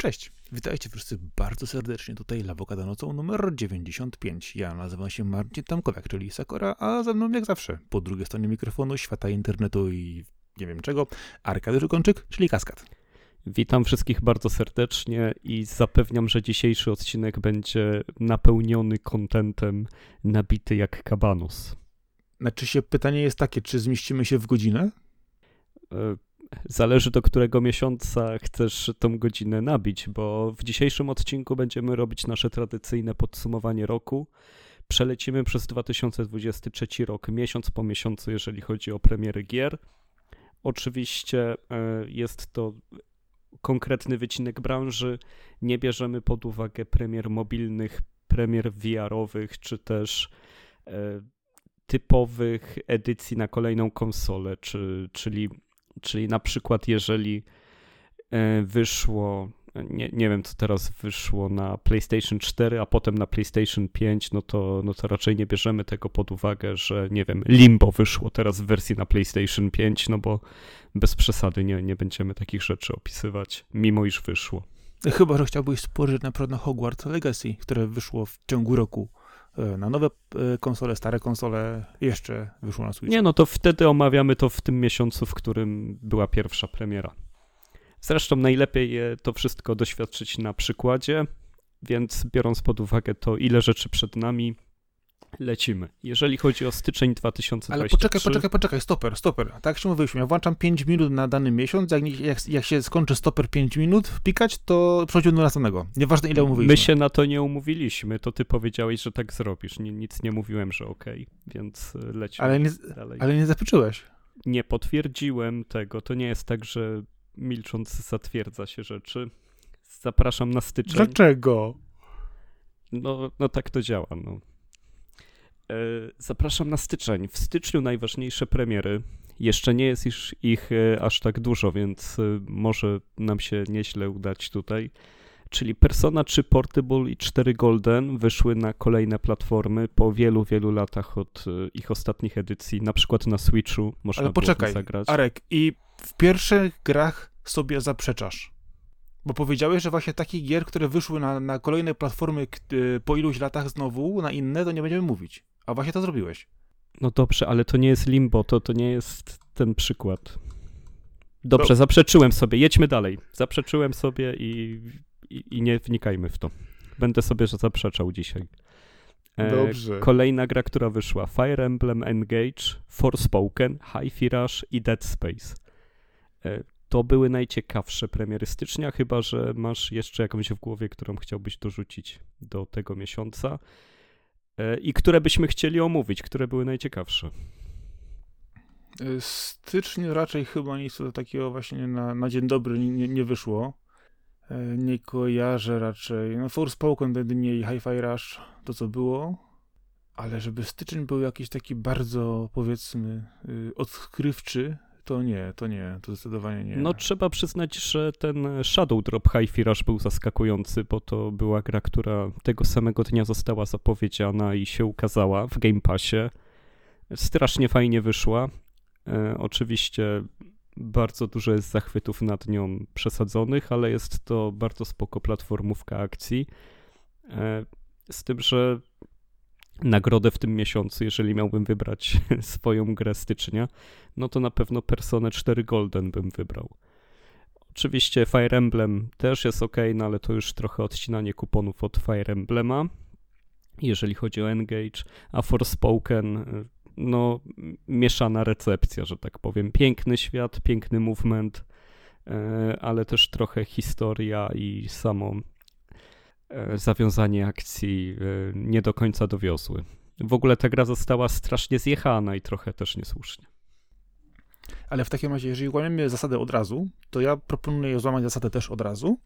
Cześć, witajcie wszyscy bardzo serdecznie. Tutaj Lawokada nocą numer 95. Ja nazywam się Marcin Tamkowiak, czyli Sakura, a ze mną jak zawsze, po drugiej stronie mikrofonu, świata internetu i nie wiem czego, Arkadiusz Kończyk, czyli Kaskad. Witam wszystkich bardzo serdecznie i zapewniam, że dzisiejszy odcinek będzie napełniony kontentem, nabity jak kabanus. Znaczy się pytanie jest takie, czy zmieścimy się w godzinę? E, Zależy do którego miesiąca chcesz tą godzinę nabić, bo w dzisiejszym odcinku będziemy robić nasze tradycyjne podsumowanie roku. Przelecimy przez 2023 rok miesiąc po miesiącu, jeżeli chodzi o premiery gier. Oczywiście e, jest to konkretny wycinek branży. Nie bierzemy pod uwagę premier mobilnych, premier VR-owych, czy też e, typowych edycji na kolejną konsolę, czy, czyli Czyli na przykład, jeżeli e, wyszło, nie, nie wiem co teraz wyszło na PlayStation 4, a potem na PlayStation 5, no to, no to raczej nie bierzemy tego pod uwagę, że nie wiem, Limbo wyszło teraz w wersji na PlayStation 5, no bo bez przesady nie, nie będziemy takich rzeczy opisywać, mimo iż wyszło. Chyba, że chciałbyś spojrzeć na na Hogwarts Legacy, które wyszło w ciągu roku na nowe e, konsole, stare konsole, jeszcze wyszło na Switch. Nie, no to wtedy omawiamy to w tym miesiącu, w którym była pierwsza premiera. Zresztą najlepiej to wszystko doświadczyć na przykładzie, więc biorąc pod uwagę to, ile rzeczy przed nami, lecimy. Jeżeli chodzi o styczeń 2023... Ale poczekaj, poczekaj, poczekaj, stoper, stoper. Tak się mówiliśmy, ja włączam 5 minut na dany miesiąc, jak, jak, jak się skończy stoper 5 minut wpikać, to przechodzimy do następnego. Nieważne ile umówiliśmy. My się na to nie umówiliśmy, to ty powiedziałeś, że tak zrobisz. Nie, nic nie mówiłem, że okej, okay, więc e, lecimy ale nie, dalej. Ale nie zapyczyłeś. Nie potwierdziłem tego, to nie jest tak, że milcząc zatwierdza się rzeczy. Zapraszam na styczeń. Dlaczego? No, no tak to działa, no. E, zapraszam na styczeń. W styczniu najważniejsze premiery. Jeszcze nie jest ich, ich e, aż tak dużo, więc e, może nam się nieźle udać tutaj. Czyli Persona 3 Portable i 4 Golden wyszły na kolejne platformy po wielu, wielu latach od ich ostatnich edycji. Na przykład na Switchu można Ale poczekaj, zagrać. Arek, i w pierwszych grach sobie zaprzeczasz. Bo powiedziałeś, że właśnie takich gier, które wyszły na, na kolejne platformy po iluś latach znowu, na inne, to nie będziemy mówić. A właśnie to zrobiłeś. No dobrze, ale to nie jest limbo, to, to nie jest ten przykład. Dobrze, zaprzeczyłem sobie, jedźmy dalej. Zaprzeczyłem sobie i, i, i, nie wnikajmy w to. Będę sobie zaprzeczał dzisiaj. E, Dobrze. Kolejna gra, która wyszła: Fire Emblem Engage, Forspoken, Hi-Fi Rush i Dead Space. E, to były najciekawsze premiery stycznia, chyba że masz jeszcze jakąś w głowie, którą chciałbyś dorzucić do tego miesiąca. E, i które byśmy chcieli omówić, które były najciekawsze? E, styczniu raczej chyba nic takiego właśnie na, na dzień dobry nie, nie wyszło. E, nie kojarzę raczej. No Forspoken jedynie i Hi-Fi Rush, to co było. Ale żeby styczeń był jakiś taki bardzo, powiedzmy, y, odkrywczy, to nie, to nie, to zdecydowanie nie. No trzeba przyznać, że ten Shadow Drop High Rush był zaskakujący, bo to była gra, która tego samego dnia została zapowiedziana i się ukazała w Game Passie. Strasznie fajnie wyszła. E, oczywiście bardzo dużo jest zachwytów nad nią przesadzonych, ale jest to bardzo spoko platformówka akcji. E, z tym, że nagrodę w tym miesiącu, jeżeli miałbym wybrać swoją grę stycznia, no to na pewno Persona 4 Golden bym wybrał. Oczywiście Fire Emblem też jest ok, no ale to już trochę odcinanie kuponów od Fire Emblema, jeżeli chodzi o Engage, a Forspoken, no mieszana recepcja, że tak powiem. Piękny świat, piękny movement, e, ale też trochę historia i samo zawiązanie akcji e, nie do końca dowiozły. W ogóle ta gra została strasznie zjechana i trochę też niesłusznie. Ale w takim razie, jeżeli łamiemy zasadę od razu, to ja proponuję złamać zasadę też od razu.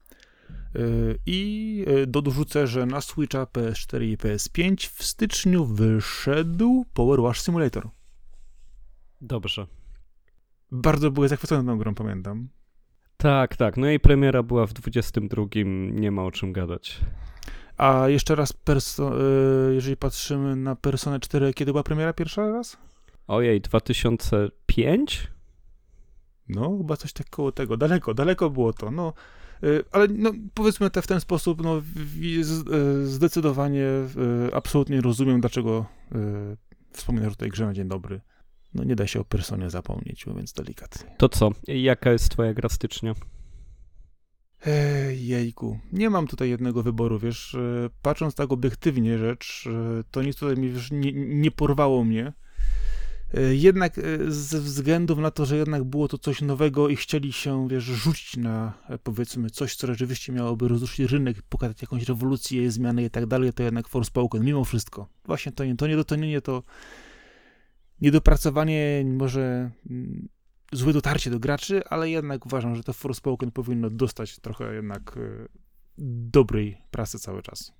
E, I dorzucę, że na Switcha PS4 i PS5 w styczniu wyszedł Power Wash Simulator. Dobrze. Bardzo były zachwycony tą grą, pamiętam. Tak, tak. No i premiera była w 22, nie ma o czym gadać. A jeszcze raz, y, jeżeli patrzymy na Personę 4, kiedy była premiera pierwsza raz? Ojej, 2005? No, chyba coś tak koło tego. Daleko, daleko było to. No, Ale no, powiedzmy to w ten sposób, no, zdecydowanie absolutnie rozumiem, dlaczego wspominasz o tej grze na dzień dobry. No nie da się o personie zapomnieć, mówiąc delikatnie. To co? Jaka jest twoja gra stycznia? Jejku, nie mam tutaj jednego wyboru, wiesz, e, patrząc tak obiektywnie rzecz, e, to nic tutaj mi, wiesz, nie, nie porwało mnie. E, jednak ze względów na to, że jednak było to coś nowego i chcieli się, wiesz, rzucić na, powiedzmy, coś, co rzeczywiście miałoby rozruszyć rynek, pokazać jakąś rewolucję, zmianę i tak dalej, to jednak Forspoken, mimo wszystko. Właśnie to nie, to nie to niedopracowanie, może mm, złe dotarcie do graczy, ale jednak uważam, że to Forspoken powinno dostać trochę jednak e, dobrej prasy cały czas.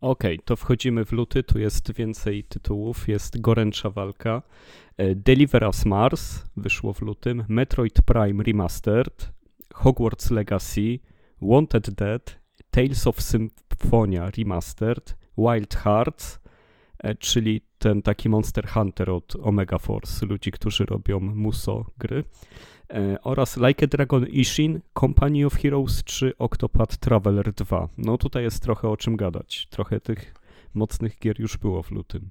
Okej, okay, to wchodzimy w luty, tu jest więcej tytułów, jest goręcza walka. E, Deliver Us Mars wyszło w lutym, Metroid Prime Remastered, Hogwarts Legacy, Wanted Dead, Tales of Symphonia Remastered, Wild Hearts, e, czyli ten taki Monster Hunter od Omega Force, ludzi, którzy robią Muso gry. E, oraz Like a Dragon Ishin, Company of Heroes 3, Octopath Traveler 2. No tutaj jest trochę o czym gadać. Trochę tych mocnych gier już było w lutym.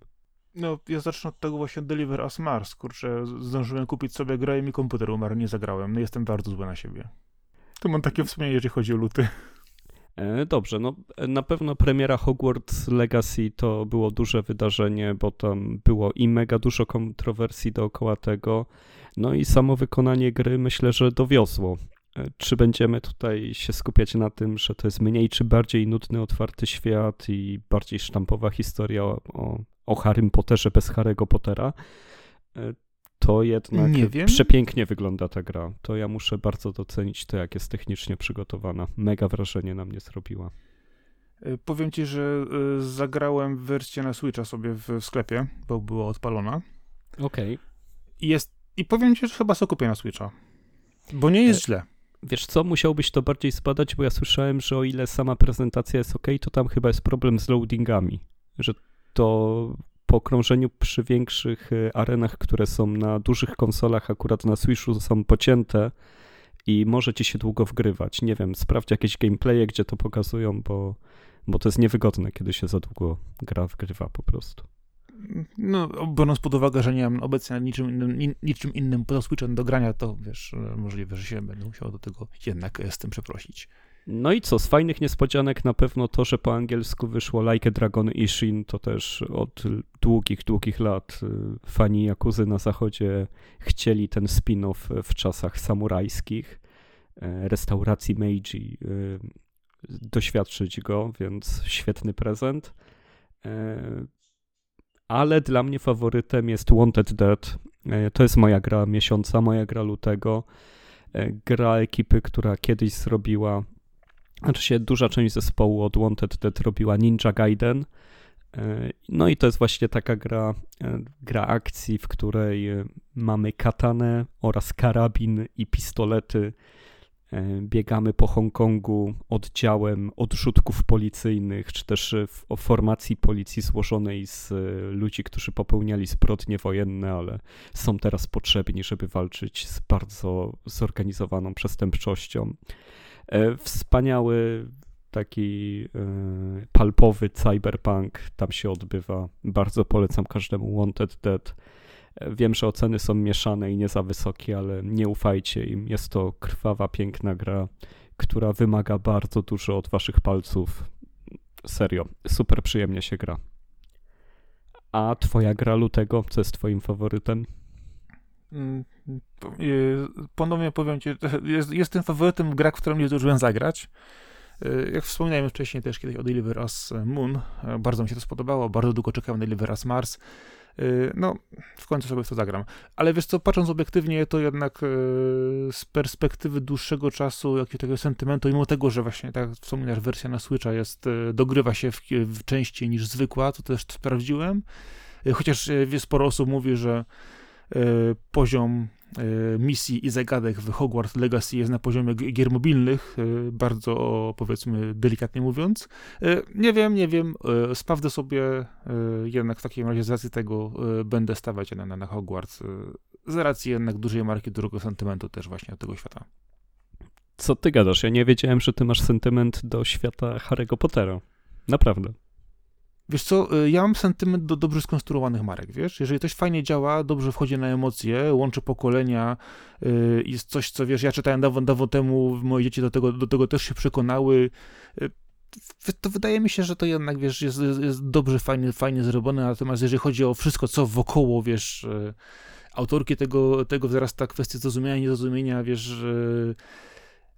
No, ja zacznę od tego właśnie Deliver Us Mars. Kurczę, zdążyłem kupić sobie grę i mi komputer umarł, nie zagrałem. No jestem bardzo zły na siebie. To mam takie wspomnienie, jeżeli chodzi o luty. E, dobrze, no na pewno premiera Hogwarts Legacy to było duże wydarzenie, bo tam było i mega dużo kontrowersji dookoła tego, no i samo wykonanie gry myślę, że dowiozło. E, czy będziemy tutaj się skupiać na tym, że to jest mniej czy bardziej nudny, otwarty świat i bardziej sztampowa historia o, o, Harrym Potterze bez Harry'ego Pottera? To jednak nie wiem. przepięknie wygląda ta gra. To ja muszę bardzo docenić to, jak jest technicznie przygotowana. Mega wrażenie na mnie zrobiła. E, powiem ci, że e, zagrałem wersję na Switcha sobie w sklepie, bo była odpalona. Okej. Okay. I jest, i powiem ci, że chyba sobie kupię na Switcha. Bo nie jest e, źle. Wiesz co, musiałbyś to bardziej spadać, bo ja słyszałem, że o ile sama prezentacja jest ok, to tam chyba jest problem z loadingami. Że to po krążeniu przy większych y, arenach, które są na dużych konsolach, akurat na Switchu są pocięte i może ci się długo wgrywać. Nie wiem, sprawdź jakieś gameplaye, gdzie to pokazują, bo, bo to jest niewygodne, kiedy się za długo gra wgrywa po prostu. No, biorąc pod uwagę, że nie mam obecnie niczym innym, niczym innym poza Switchem do grania, to wiesz, możliwe, że się będę musiał do tego jednak z tym przeprosić. No i co, z fajnych niespodzianek na pewno to, że po angielsku wyszło Like a Dragon Ishin, to też od długich, długich lat y, fani Jakuzy na zachodzie chcieli ten spin-off w czasach samurajskich, e, restauracji Meiji, y, doświadczyć go, więc świetny prezent. Ale dla mnie faworytem jest Wanted Dead. To jest moja gra miesiąca, moja gra lutego. Gra ekipy, która kiedyś zrobiła znaczy się duża część zespołu od Wanted Dead robiła Ninja Gaiden. E, no i to jest właśnie taka gra, e, gra akcji, w której e, mamy katanę oraz karabin i pistolety. Biegamy po Hongkongu oddziałem odrzutków policyjnych, czy też w formacji policji złożonej z ludzi, którzy popełniali zbrodnie wojenne, ale są teraz potrzebni, żeby walczyć z bardzo zorganizowaną przestępczością. E, wspaniały taki e, palpowy cyberpunk tam się odbywa. Bardzo polecam każdemu Wanted Dead. E, wiem, że oceny są mieszane i nie za wysokie, ale nie ufajcie im. Jest to krwawa, piękna gra, która wymaga bardzo dużo od waszych palców. Serio, super przyjemnie się gra. A twoja gra lutego, co jest twoim faworytem? Mm, ponownie powiem ci, jest, jestem faworytem gra, w którą nie zdążyłem zagrać. Y, jak wspomniałem wcześniej też kiedyś o Deliver Us Moon, e, bardzo mi się to spodobało, bardzo długo czekałem na Deliver Us Mars. Y, no, w końcu sobie to zagram. Ale wiesz co, patrząc obiektywnie, to jednak z perspektywy dłuższego czasu, takiego sentymentu, mimo tego, że właśnie, tak wspominasz, wersja na Switcha jest, dogrywa się w, w częściej niż zwykła, to też sprawdziłem. Chociaż sporo osób mówi, że poziom misji i zagadek w Hogwarts Legacy jest na poziomie gier mobilnych, e, bardzo powiedzmy delikatnie mówiąc. E, nie wiem, nie wiem, sprawdzę sobie, jednak w takim razie z racji tego będę stawiać na, na Hogwarts, z racji jednak dużej marki, dużego sentymentu też właśnie tego świata. Co ty gadasz? Ja nie wiedziałem, że ty masz sentyment do świata Harry'ego Pottera. Naprawdę. Wiesz co, y, ja mam sentyment do dobrze skonstruowanych marek, wiesz? Jeżeli coś fajnie działa, dobrze wchodzi na emocje, łączy pokolenia, y, jest coś, co wiesz, ja czytałem dawno, dawno temu, moje dzieci do tego, do tego też się przekonały. y, To wydaje mi się, że to jednak, wiesz, jest, jest, jest dobrze, fajnie, fajnie zrobione, natomiast jeżeli chodzi o wszystko, co wokoło, wiesz, y, autorki tego, tego wzrasta kwestia zrozumienia, niezrozumienia, wiesz, y,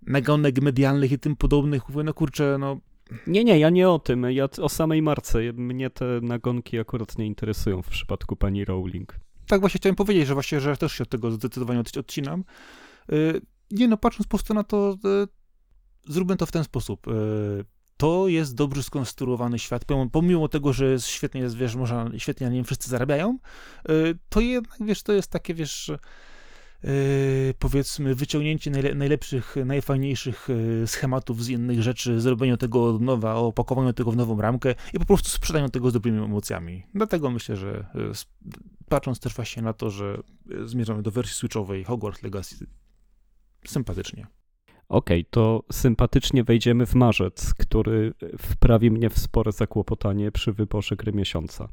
nagonek medialnych i tym podobnych, mówię, no kurczę, no Nie, nie, ja nie o tym. Ja o samej marce. Mnie te nagonki akurat nie interesują w przypadku pani Rowling. tak właśnie chciałem powiedzieć, że właśnie, że też się od tego zdecydowanie odci- odcinam. Y, Nie no, patrząc po prostu na to, y, zróbmy to w ten sposób. Y, To jest dobrze skonstruowany świat, pomimo, tego, że jest świetnie, jest, wiesz, można, świetnie na nim wszyscy zarabiają, to jednak, wiesz, to jest takie, wiesz, powiedzmy, wyciągnięcie najle- najlepszych, najfajniejszych y, schematów z innych rzeczy, zrobienie tego od nowa, opakowaniu tego w nową ramkę i po prostu sprzedaniu tego z dobrymi emocjami. Dlatego myślę, że y, patrząc też właśnie na to, że y, zmierzamy do wersji switchowej Hogwarts Legacy, sympatycznie. Okej, to sympatycznie wejdziemy w marzec, który wprawi mnie w spore zakłopotanie przy wyborze gry miesiąca.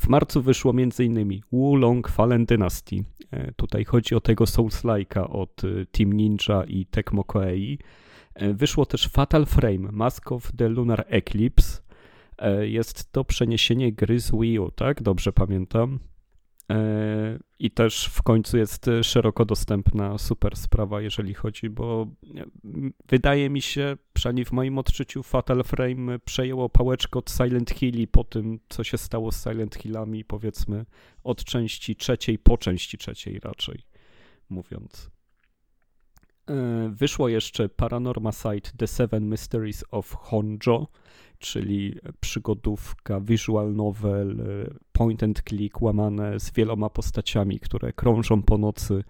W marcu wyszło m.in. Wulong Fallen Dynasty. E, Tutaj chodzi o tego Souls-like'a od e, Team Ninja i Tecmo Koei. E, Wyszło też Fatal Frame, Mask of the Lunar Eclipse. Jest to przeniesienie gry z Wii U, tak? Dobrze pamiętam. E, I też w końcu jest szeroko dostępna super sprawa, jeżeli chodzi, bo e, wydaje mi się, przynajmniej w moim odczuciu, Fatal Frame przejęło pałeczkę od Silent Hilli po tym, co się stało z Silent Hillami, powiedzmy, od części trzeciej po części trzeciej raczej, mówiąc. E, Wyszło jeszcze Paranorma Site The Seven Mysteries of Honjo, czyli przygodówka, visual novel, e, point and click łamane z wieloma postaciami, które krążą po nocy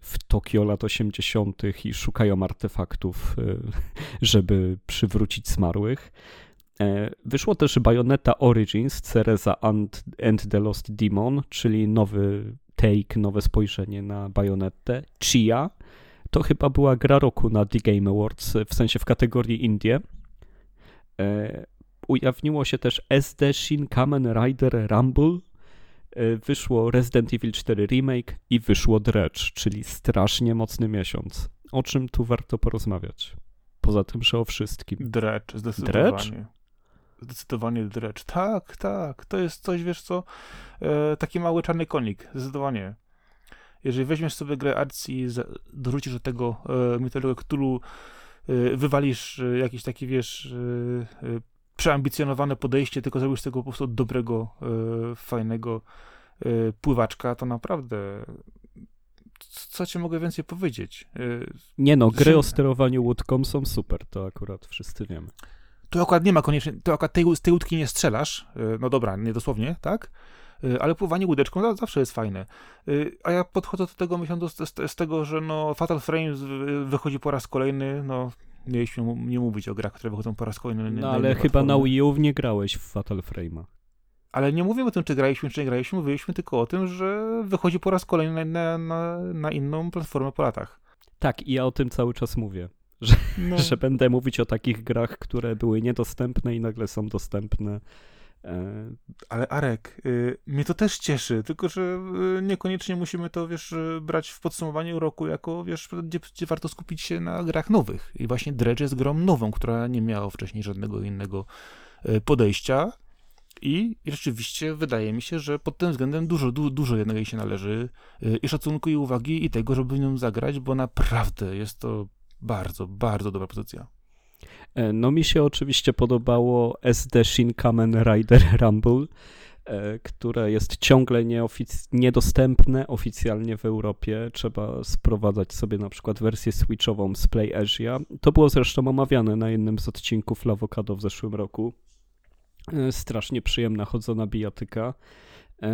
w Tokio lat 80. i szukają artefaktów, e, żeby przywrócić zmarłych. Wyszło też Bayonetta Origins, Cereza and, and the Lost Demon, czyli nowy take, nowe spojrzenie na Bayonettę. Chia, to chyba była gra roku na The Game Awards, w sensie w kategorii Indie. E, ujawniło się też SD Shin Kamen Rider Rumble, e, wyszło Resident Evil 4 Remake i wyszło Dredge, czyli strasznie mocny miesiąc. O czym tu warto porozmawiać? Poza tym, że o wszystkim. Dredge, zdecydowanie. Zdecydowanie Dredge. Tak, tak, to jest coś, wiesz co, e, taki mały czarny konik, zdecydowanie. Jeżeli weźmiesz sobie grę Arcji i dorzucisz do tego e, mitologię Cthulhu, e, wywalisz e, jakieś takie, wiesz, e, e, przeambicjonowane podejście, tylko zrobisz z tego po prostu dobrego, e, fajnego e, pływaczka, to naprawdę co ci mogę więcej powiedzieć? Nie no, gry Zresztą- o sterowaniu łódką są super, to akurat wszyscy wiemy. Tu akurat nie ma koniecznie, tu akurat tej, z tej łódki nie strzelasz, no dobra, nie dosłownie, tak? Y, Ale pływanie łódeczką za- zawsze jest fajne. Y, A ja podchodzę do tego myśląc z, z, tego, że no Fatal Frame wychodzi po raz kolejny, no mieliśmy nie mówić o grach, które wychodzą po raz kolejny. No ale inne chyba na. Wii U nie grałeś w Fatal Frame'a. Ale nie mówimy o tym, czy graliśmy, czy nie graliśmy, mówiliśmy tylko o tym, że wychodzi po raz kolejny na, na, na inną platformę po latach. Tak, i ja o tym cały czas mówię. No, że będę mówić o takich grach, które były niedostępne i nagle są dostępne. E, Ale Arek, y, mnie to też cieszy, tylko że y, niekoniecznie musimy to, wiesz, y, brać w podsumowaniu roku jako, wiesz, gdzie, gdzie warto skupić się na grach nowych. I właśnie Dredge jest grą nową, która nie miała wcześniej żadnego innego podejścia. I, rzeczywiście wydaje mi się, że pod tym względem dużo, du, dużo jednak jej się należy i szacunku, i uwagi, i tego, żeby nią zagrać, bo naprawdę jest to bardzo, bardzo dobra pozycja. E, no mi się oczywiście podobało SD Shin Kamen Rider Rumble, e, które jest ciągle nieofic- niedostępne oficjalnie w Europie. Trzeba sprowadzać sobie na przykład wersję switchową z Play Asia. To było zresztą omawiane na jednym z odcinków Lawokado w zeszłym roku. E, Strasznie przyjemna chodzona bijatyka. E,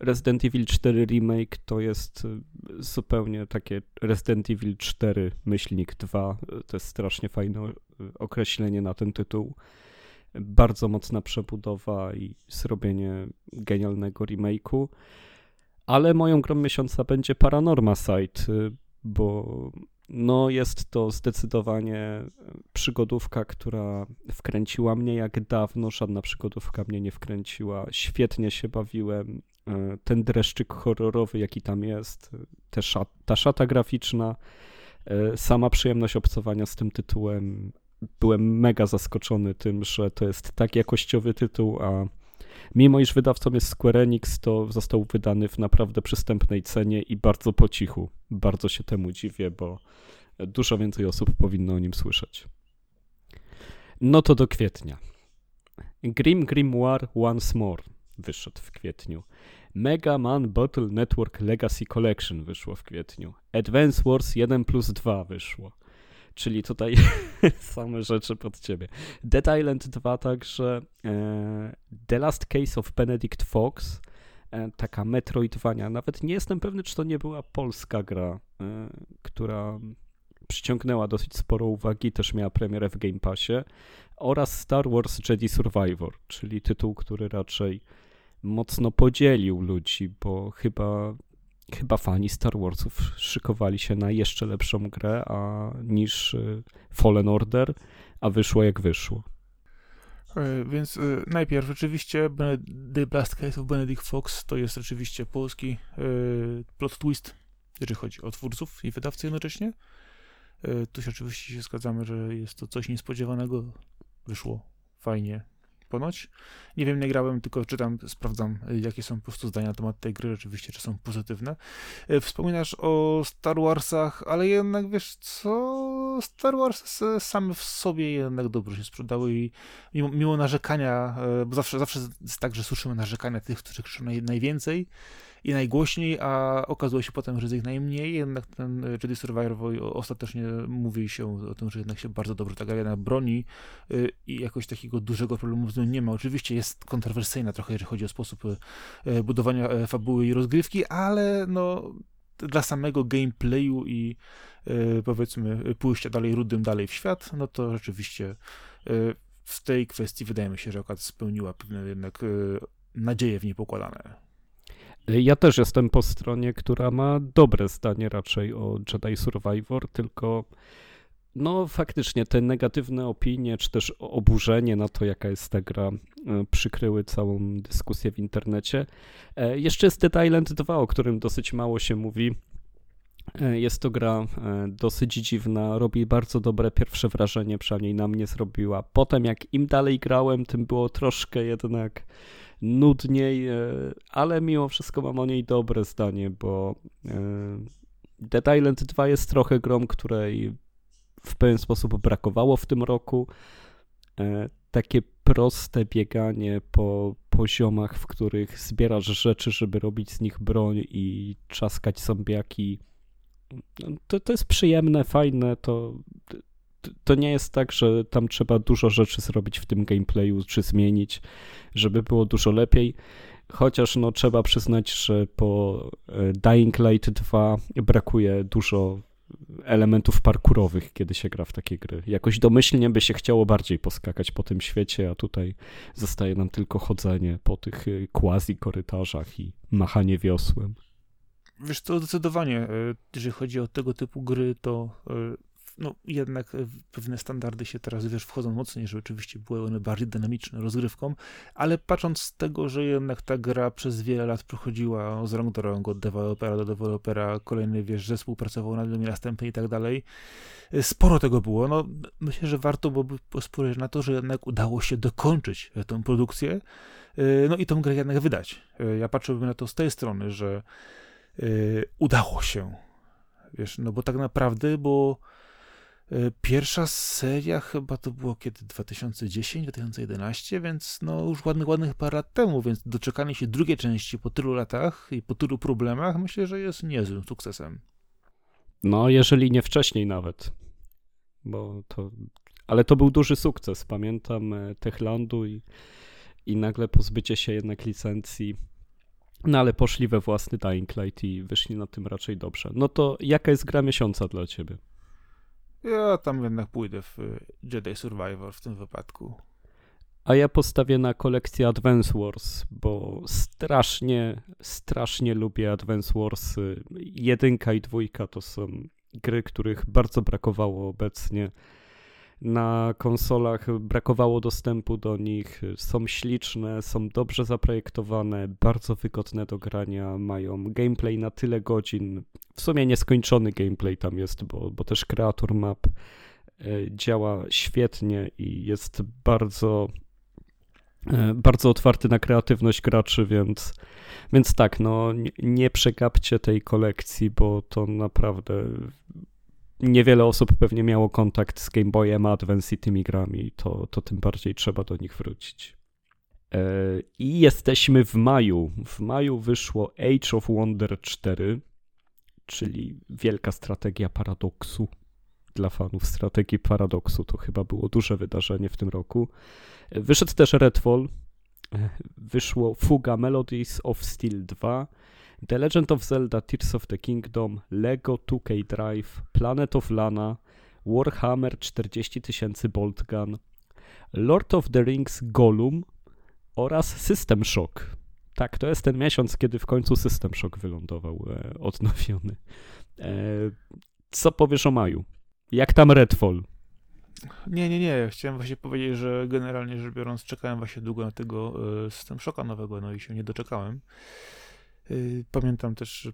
Resident Evil 4 Remake to jest e, zupełnie takie Resident Evil 4 myślnik 2. E, To jest strasznie fajne określenie na ten tytuł. Bardzo mocna przebudowa i zrobienie genialnego remake'u. Ale moją grą miesiąca będzie Paranorma Site, bo no jest to zdecydowanie przygodówka, która wkręciła mnie jak dawno. Żadna przygodówka mnie nie wkręciła. Świetnie się bawiłem. E, ten dreszczyk horrorowy, jaki tam jest, te szat, ta szata graficzna, e, sama przyjemność obcowania z tym tytułem. Byłem mega zaskoczony tym, że to jest tak jakościowy tytuł, a mimo iż wydawcą jest Square Enix, to został wydany w naprawdę przystępnej cenie i bardzo po cichu. Bardzo się temu dziwię, bo dużo więcej osób powinno o nim słyszeć. No to do kwietnia. Grim Grimoire Once More wyszedł w kwietniu. Mega Man Battle Network Legacy Collection wyszło w kwietniu. Advance Wars 1 plus 2 wyszło. Czyli tutaj same rzeczy pod ciebie. Dead Island 2 także. E, The Last Case of Benedict Fox. E, taka Metroidvania. Nawet nie jestem pewny, czy to nie była polska gra, e, która przyciągnęła dosyć sporo uwagi, też miała premierę w Game Passie. Oraz Star Wars Jedi Survivor, czyli tytuł, który raczej mocno podzielił ludzi, bo chyba, chyba fani Star Warsów szykowali się na jeszcze lepszą grę a, niż y, Fallen Order, a wyszło jak wyszło. E, więc y, najpierw oczywiście The Blast Case of Benedict Fox to jest oczywiście polski y, plot twist, jeżeli chodzi o twórców i wydawcę jednocześnie. tu się oczywiście się zgadzamy, że jest to coś niespodziewanego. Wyszło fajnie, ponoć. Nie wiem, nie grałem, tylko czytam, sprawdzam, jakie są po prostu zdania na temat tej gry, rzeczywiście, czy są pozytywne. E, wspominasz o Star Warsach, ale jednak wiesz co, Star Wars same w sobie jednak dobrze się sprzedały i mimo, mimo narzekania, e, bo zawsze, zawsze jest tak, że słyszymy narzekania tych, którzy krzyczą naj, najwięcej, i najgłośniej, a okazuje się potem, że z ich najmniej, jednak ten Jedi Survivor ostatecznie mówi się o tym, że jednak się bardzo dobrze ta gra broni y, i jakoś takiego dużego problemu z nią nie ma. Oczywiście jest kontrowersyjna trochę, jeżeli chodzi o sposób y, budowania e, fabuły i rozgrywki, ale no dla samego gameplayu i y, powiedzmy pójścia dalej rudym dalej w świat, no to rzeczywiście w tej kwestii wydaje mi się, że akurat spełniła pewne jednak nadzieje w niej pokładane. Ja też jestem po stronie, która ma dobre zdanie raczej o Jedi Survivor, tylko no faktycznie te negatywne opinie, czy też oburzenie na to, jaka jest ta gra, e, przykryły całą dyskusję w internecie. E, jeszcze jest Dead Island 2, o którym dosyć mało się mówi. E, jest to gra dosyć dziwna, robi bardzo dobre pierwsze wrażenie, przynajmniej na mnie zrobiła. Potem jak im dalej grałem, tym było troszkę jednak nudniej, e, ale mimo wszystko mam o niej dobre zdanie, bo Dead Island 2 jest trochę grą, której w pewien sposób brakowało w tym roku. E, takie proste bieganie po poziomach, w których zbierasz rzeczy, żeby robić z nich broń i czaskać zombiaki. No, to, to jest przyjemne, fajne, to, to nie jest tak, że tam trzeba dużo rzeczy zrobić w tym gameplayu, czy zmienić, żeby było dużo lepiej. Chociaż no, trzeba przyznać, że po e, Dying Light 2 brakuje dużo elementów parkurowych, kiedy się gra w takie gry. Jakoś domyślnie by się chciało bardziej poskakać po tym świecie, a tutaj zostaje nam tylko chodzenie po tych e, quasi korytarzach i machanie wiosłem. Wiesz to zdecydowanie, e, jeżeli chodzi o tego typu gry, to no jednak e, pewne standardy się teraz, wiesz, wchodzą mocniej, że oczywiście były one bardziej dynamiczne rozgrywką, ale patrząc z tego, że jednak ta gra przez wiele lat przechodziła z rąk do rąk, od dewelopera do dewelopera, kolejny, wiesz, zespół pracował nad nią następny i tak dalej, e, sporo tego było, no myślę, że warto byłoby spojrzeć na to, że jednak udało się dokończyć e, tę produkcję, no i tą grę jednak wydać. Ja patrzyłbym na to z tej strony, że udało się, wiesz, no bo tak naprawdę, bo pierwsza seria chyba to było kiedy 2010, 2011, więc no już ładnych, ładnych parę lat temu, więc doczekanie się drugiej części po tylu latach i po tylu problemach myślę, że jest niezłym sukcesem. No, jeżeli nie wcześniej nawet. Bo to, ale to był duży sukces. Pamiętam e, Techlandu i, i nagle pozbycie się jednak licencji. No ale poszli we własny Dying Light i wyszli na tym raczej dobrze. No to jaka jest gra miesiąca dla ciebie? Ja tam jednak pójdę w Jedi Survivor w tym wypadku. A ja postawię na kolekcję Advance Wars, bo strasznie, strasznie lubię Advance Wars. Jedynka i dwójka to są gry, których bardzo brakowało obecnie. Na konsolach brakowało dostępu do nich. Są śliczne, są dobrze zaprojektowane, bardzo wygodne do grania, mają gameplay na tyle godzin. W sumie nieskończony gameplay tam jest, bo, bo też kreator map e, działa świetnie i jest bardzo E, bardzo otwarty na kreatywność graczy, więc, więc tak, no nie, nie przegapcie tej kolekcji, bo to naprawdę niewiele osób pewnie miało kontakt z Game Boyem Advance i tymi grami, to, to tym bardziej trzeba do nich wrócić. E, I jesteśmy w maju. W maju wyszło Age of Wonder 4, czyli wielka strategia paradoksu. Dla fanów strategii paradoksu to chyba było duże wydarzenie w tym roku. Wyszedł też Redfall, wyszło Fuga Melodies of Steel 2, The Legend of Zelda Tears of the Kingdom, Lego 2K Drive, Planet of Lana, Warhammer 40 000 Bolt Gun, Lord of the Rings Gollum oraz System Shock. Tak, to jest ten miesiąc, kiedy w końcu System Shock wylądował e, odnowiony. E, co powiesz o maju? Jak tam Redfall? Nie, nie, nie. Chciałem właśnie powiedzieć, że generalnie rzecz biorąc, czekałem właśnie długo na tego y, system szoka nowego, no i się nie doczekałem. Y, pamiętam też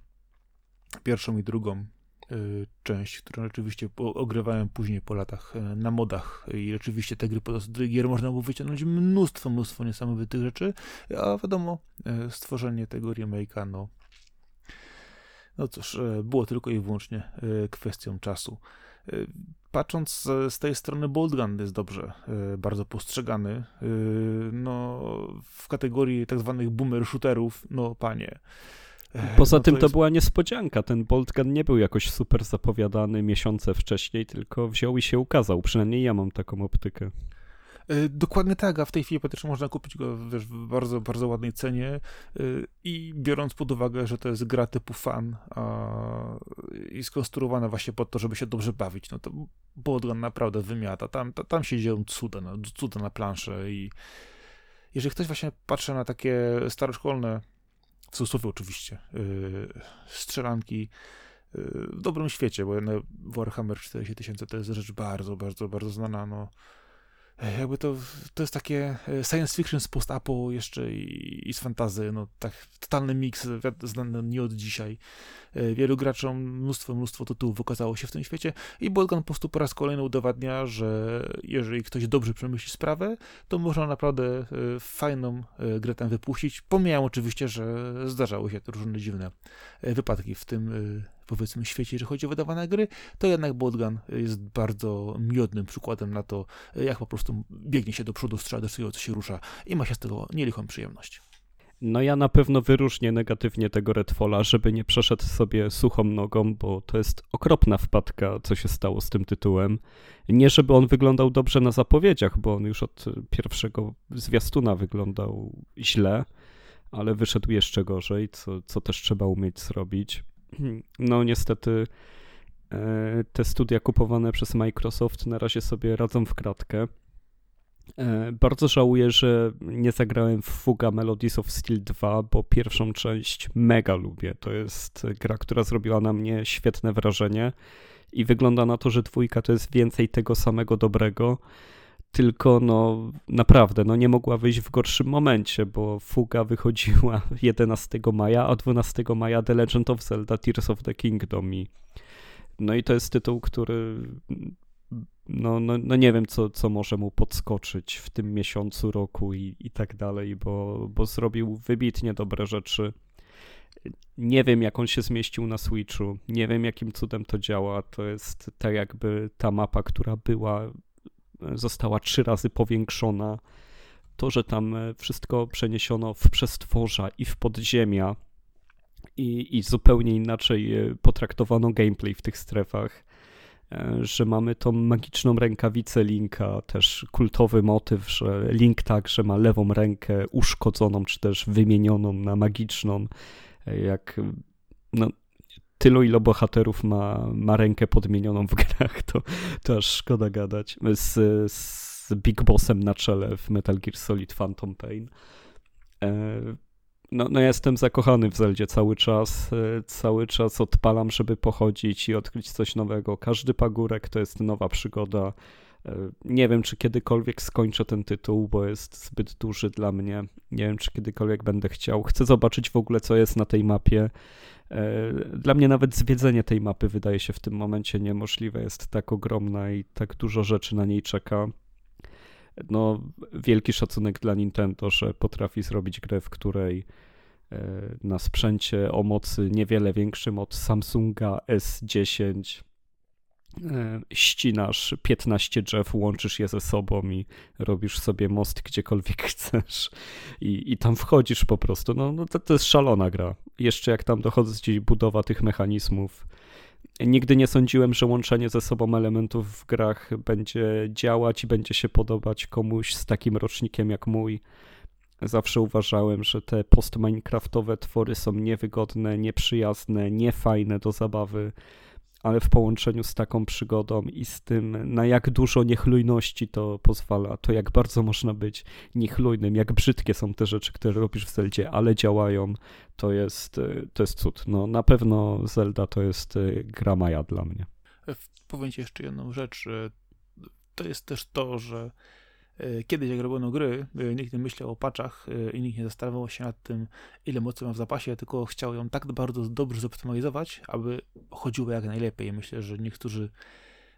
pierwszą i drugą y, część, którą rzeczywiście ogrywałem później po latach na modach i rzeczywiście te gry prostu gier można było wyciągnąć mnóstwo, mnóstwo niesamowitych rzeczy, a wiadomo, stworzenie tego remake'a, no no cóż, było tylko i wyłącznie kwestią czasu. Patrząc z tej strony, Boldgun jest dobrze, y, bardzo postrzegany. Y, no, w kategorii tak zwanych boomer shooterów, no panie. Poza no tym to, jest... to była niespodzianka. Ten Boltgun nie był jakoś super zapowiadany miesiące wcześniej, tylko wziął i się ukazał. Przynajmniej ja mam taką optykę. E, dokładnie tak, a w tej chwili praktycznie można kupić go wiesz, w bardzo, bardzo ładnej cenie e, i biorąc pod uwagę, że to jest gra typu fan i skonstruowana właśnie po to, żeby się dobrze bawić, no to Bloodgun naprawdę wymiata. Tam, tam się dzieją cuda, no, cuda na planszę i jeżeli ktoś właśnie patrzy na takie staroszkolne, w cudzysłowie oczywiście, yy, strzelanki, w dobrym świecie, bo Warhammer 40 tysięcy to jest rzecz bardzo, bardzo, bardzo znana. No, jakby to, to jest takie e, science fiction z post-apo jeszcze i, i z fantazy, no tak totalny miks, znany nie od dzisiaj. E, wielu graczom mnóstwo, mnóstwo tytułów okazało się w tym świecie i Bolgan po prostu po raz kolejny udowadnia, że jeżeli ktoś dobrze przemyśli sprawę, to można naprawdę e, fajną grę tam wypuścić, pomijam oczywiście, że zdarzały się różne dziwne wypadki w tym powiedzmy świecie, jeżeli chodzi o wydawane gry, to jednak Botgun jest bardzo miodnym przykładem na to, jak po prostu biegnie się do przodu, strzela do co się rusza i ma się z tego nielichą przyjemność. No ja na pewno wyróżnię negatywnie tego Redfalla, żeby nie przeszedł sobie suchą nogą, bo to jest okropna wpadka, co się stało z tym tytułem. Nie żeby on wyglądał dobrze na zapowiedziach, bo on już od pierwszego zwiastuna wyglądał źle, ale wyszedł jeszcze gorzej, co, co też trzeba umieć zrobić. No niestety e, te studia kupowane przez Microsoft na razie sobie radzą w kratkę. E, bardzo żałuję, że nie zagrałem w Fuga Melodies of Steel 2, bo pierwszą część mega lubię. To jest gra, która zrobiła na mnie świetne wrażenie i wygląda na to, że dwójka to jest więcej tego samego dobrego tylko no naprawdę, no nie mogła wyjść w gorszym momencie, bo Fuga wychodziła 11 maja, a 12 maja The Legend of Zelda Tears of the Kingdom i no i to jest tytuł, który no, no, no nie wiem, co, co może mu podskoczyć w tym miesiącu, roku i, i tak dalej, bo, bo zrobił wybitnie dobre rzeczy. Nie wiem, jak on się zmieścił na Switchu, nie wiem, jakim cudem to działa. To jest tak jakby ta mapa, która była została trzy razy powiększona. To, że tam e, wszystko przeniesiono w przestworza i w podziemia i, i zupełnie inaczej e, potraktowano gameplay w tych strefach, e, że mamy tą magiczną rękawicę Linka, też kultowy motyw, że Link także ma lewą rękę uszkodzoną, czy też wymienioną na magiczną, jak no, tylu ilu bohaterów ma, ma rękę podmienioną w grach, to, to aż szkoda gadać. Z, z Big Bossem na czele w Metal Gear Solid Phantom Pain. E, no, no ja jestem zakochany w Zeldzie cały czas. e, Cały czas odpalam, żeby pochodzić i odkryć coś nowego. Każdy pagórek to jest nowa przygoda. E, Nie wiem, czy kiedykolwiek skończę ten tytuł, bo jest zbyt duży dla mnie. Nie wiem, czy kiedykolwiek będę chciał. Chcę zobaczyć w ogóle, co jest na tej mapie. E, Dla mnie nawet zwiedzenie tej mapy wydaje się w tym momencie niemożliwe. Jest tak ogromna i tak dużo rzeczy na niej czeka. No, wielki szacunek dla Nintendo, że potrafi zrobić grę, w której e, na sprzęcie o mocy niewiele większym od Samsunga S10 e, ścinasz 15 drzew, łączysz je ze sobą i robisz sobie most gdziekolwiek chcesz i, i tam wchodzisz po prostu. No, no to, to jest szalona gra. Jeszcze jak tam dochodzi budowa tych mechanizmów. Nigdy nie sądziłem, że łączenie ze sobą elementów w grach będzie działać i będzie się podobać komuś z takim rocznikiem jak mój. Zawsze uważałem, że te post-minecraftowe twory są niewygodne, nieprzyjazne, niefajne do zabawy, ale w połączeniu z taką przygodą i z tym, na jak dużo niechlujności to pozwala, to jak bardzo można być niechlujnym, jak brzydkie są te rzeczy, które robisz w Zeldzie, ale działają, to jest, y, to jest cud. No, na pewno Zelda to jest y, gra maja dla mnie. E, Powiem ci jeszcze jedną rzecz. To jest też to, że kiedyś jak robiono gry, e, nikt nie myślał o patchach e, i nikt nie zastanawiał się nad tym, ile mocy ma w zapasie, tylko chciał ją tak bardzo dobrze zoptymalizować, aby chodziło jak najlepiej. Myślę, że niektórzy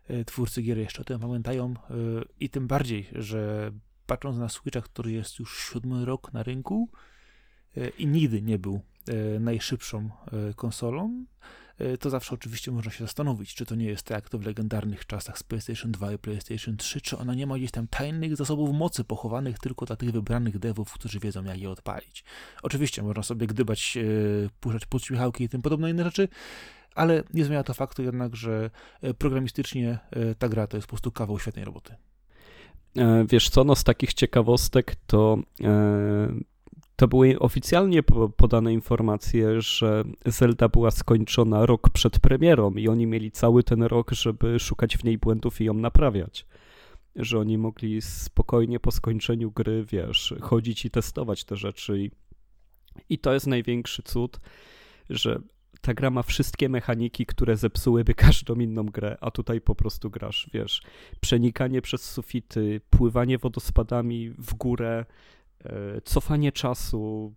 e, twórcy gier jeszcze o tym pamiętają e, i tym bardziej, że patrząc na Switcha, który jest już siódmy rok na rynku e, i nigdy nie był e, najszybszą e, konsolą, e, to zawsze oczywiście można się zastanowić, czy to nie jest tak jak to w legendarnych czasach z PlayStation 2 i PlayStation 3, czy ona nie ma gdzieś tam tajnych zasobów mocy pochowanych tylko dla tych wybranych devów, którzy wiedzą jak je odpalić. Oczywiście można sobie gdybać, e, puszczać podśmiechałki i tym podobne inne rzeczy, ale nie zmienia to faktu jednak, że e, programistycznie e, ta gra to jest po prostu kawał świetnej roboty. E, Wiesz co, no z takich ciekawostek to e, to były oficjalnie po- podane informacje, że Zelda była skończona rok przed premierą i oni mieli cały ten rok, żeby szukać w niej błędów i ją naprawiać. Że oni mogli spokojnie po skończeniu gry, wiesz, chodzić i testować te rzeczy. I, i to jest największy cud, że ta gra ma wszystkie mechaniki, które zepsułyby każdą inną grę, a tutaj po prostu grasz, wiesz, przenikanie przez sufity, pływanie wodospadami w górę, cofanie czasu,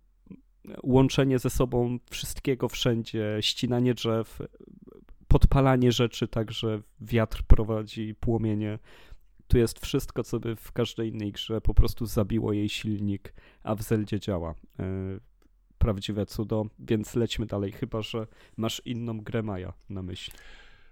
łączenie ze sobą wszystkiego wszędzie, ścinanie drzew, podpalanie rzeczy tak, że wiatr prowadzi płomienie. Tu jest wszystko, co by w każdej innej grze po prostu zabiło jej silnik, a w Zeldzie działa. E, Prawdziwe cudo, więc lećmy dalej, chyba że masz inną grę Maja na myśli.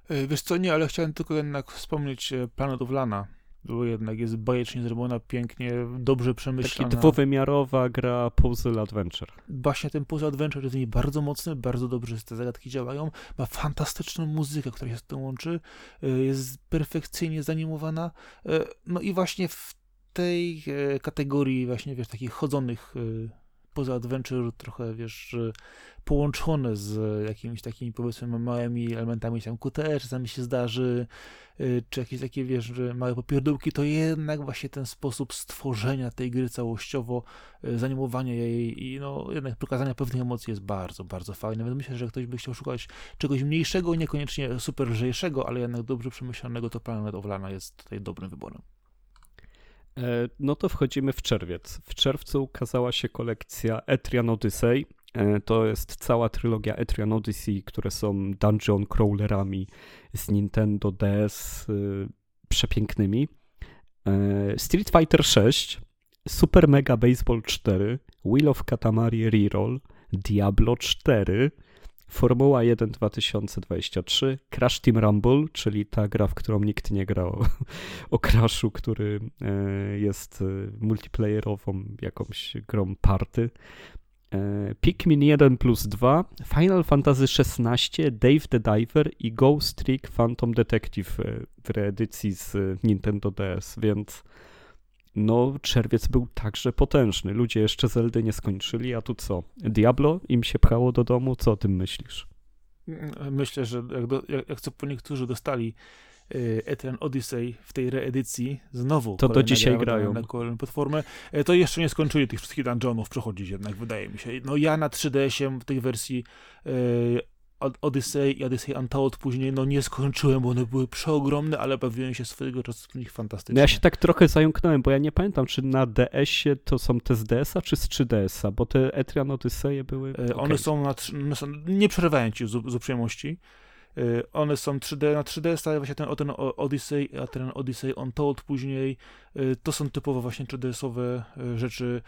E, Wiesz co, nie, ale chciałem tylko jednak wspomnieć e, Planet of Lana, bo jednak jest bajecznie zrobiona, pięknie, dobrze Taki przemyślana. dwuwymiarowa gra puzzle adventure. Właśnie ten puzzle adventure jest w niej bardzo mocny, bardzo dobrze te zagadki działają, ma fantastyczną muzykę, która się z tym łączy, e, jest perfekcyjnie zanimowana, e, no i właśnie w tej e, kategorii właśnie, wiesz, takich chodzonych puzzle adventure, trochę, wiesz, połączone z jakimiś takimi, powiedzmy, małymi elementami tam QTE, czasami się zdarzy, y, czy jakieś takie, wiesz, małe popierdółki, to jednak właśnie ten sposób stworzenia tej gry całościowo, y, zanimowania jej i no jednak pokazania pewnych emocji jest bardzo, bardzo fajne. Więc myślę, że ktoś by chciał szukać czegoś mniejszego, niekoniecznie super lżejszego, ale jednak dobrze przemyślanego, to Planet of Lana jest tutaj dobrym wyborem. E, No to wchodzimy w czerwiec. W czerwcu ukazała się kolekcja Etrian Odyssey. E, To jest cała trylogia Etrian Odyssey, które są dungeon crawlerami z Nintendo DS y, przepięknymi. E, Street Fighter 6, Super Mega Baseball 4, Wheel of Katamari Reroll, Diablo 4, Formuła 1 2023, Crash Team Rumble, czyli ta gra, w którą nikt nie grał o Crashu, który e, jest e, multiplayerową jakąś grą party. E, Pikmin 1 plus 2, Final Fantasy XVI, Dave the Diver i Ghost Trick Phantom Detective w reedycji z Nintendo DS, więc no czerwiec był także potężny. Ludzie jeszcze Zeldy nie skończyli, a tu co? Diablo im się pchało do domu? Co o tym myślisz? Myślę, że jak, do, jak, jak co po niektórzy dostali y, Etrian Odyssey w tej reedycji znowu. To do dzisiaj gra grają. Na, kolejną platformę. E, To jeszcze nie skończyli tych wszystkich dungeonów przechodzić jednak, wydaje mi się. No ja na 3DS-ie w tej wersji Od- Odyssey i Odyssey Untold później no nie skończyłem, bo one były przeogromne, ale bawiłem się swojego czasu w nich fantastycznie. No ja się tak trochę zająknąłem, bo ja nie pamiętam, czy na DS-ie to są te z DS-a, czy z 3DS-a, bo te Etrian Odyseje były... E, One są na. są, nie przerywałem ci z, z uprzejmości. E, One są 3D, na 3D stawia się ten, ten Odyssey, a ten Odyssey Untold później. E, To są typowo właśnie 3DS-owe e, rzeczy.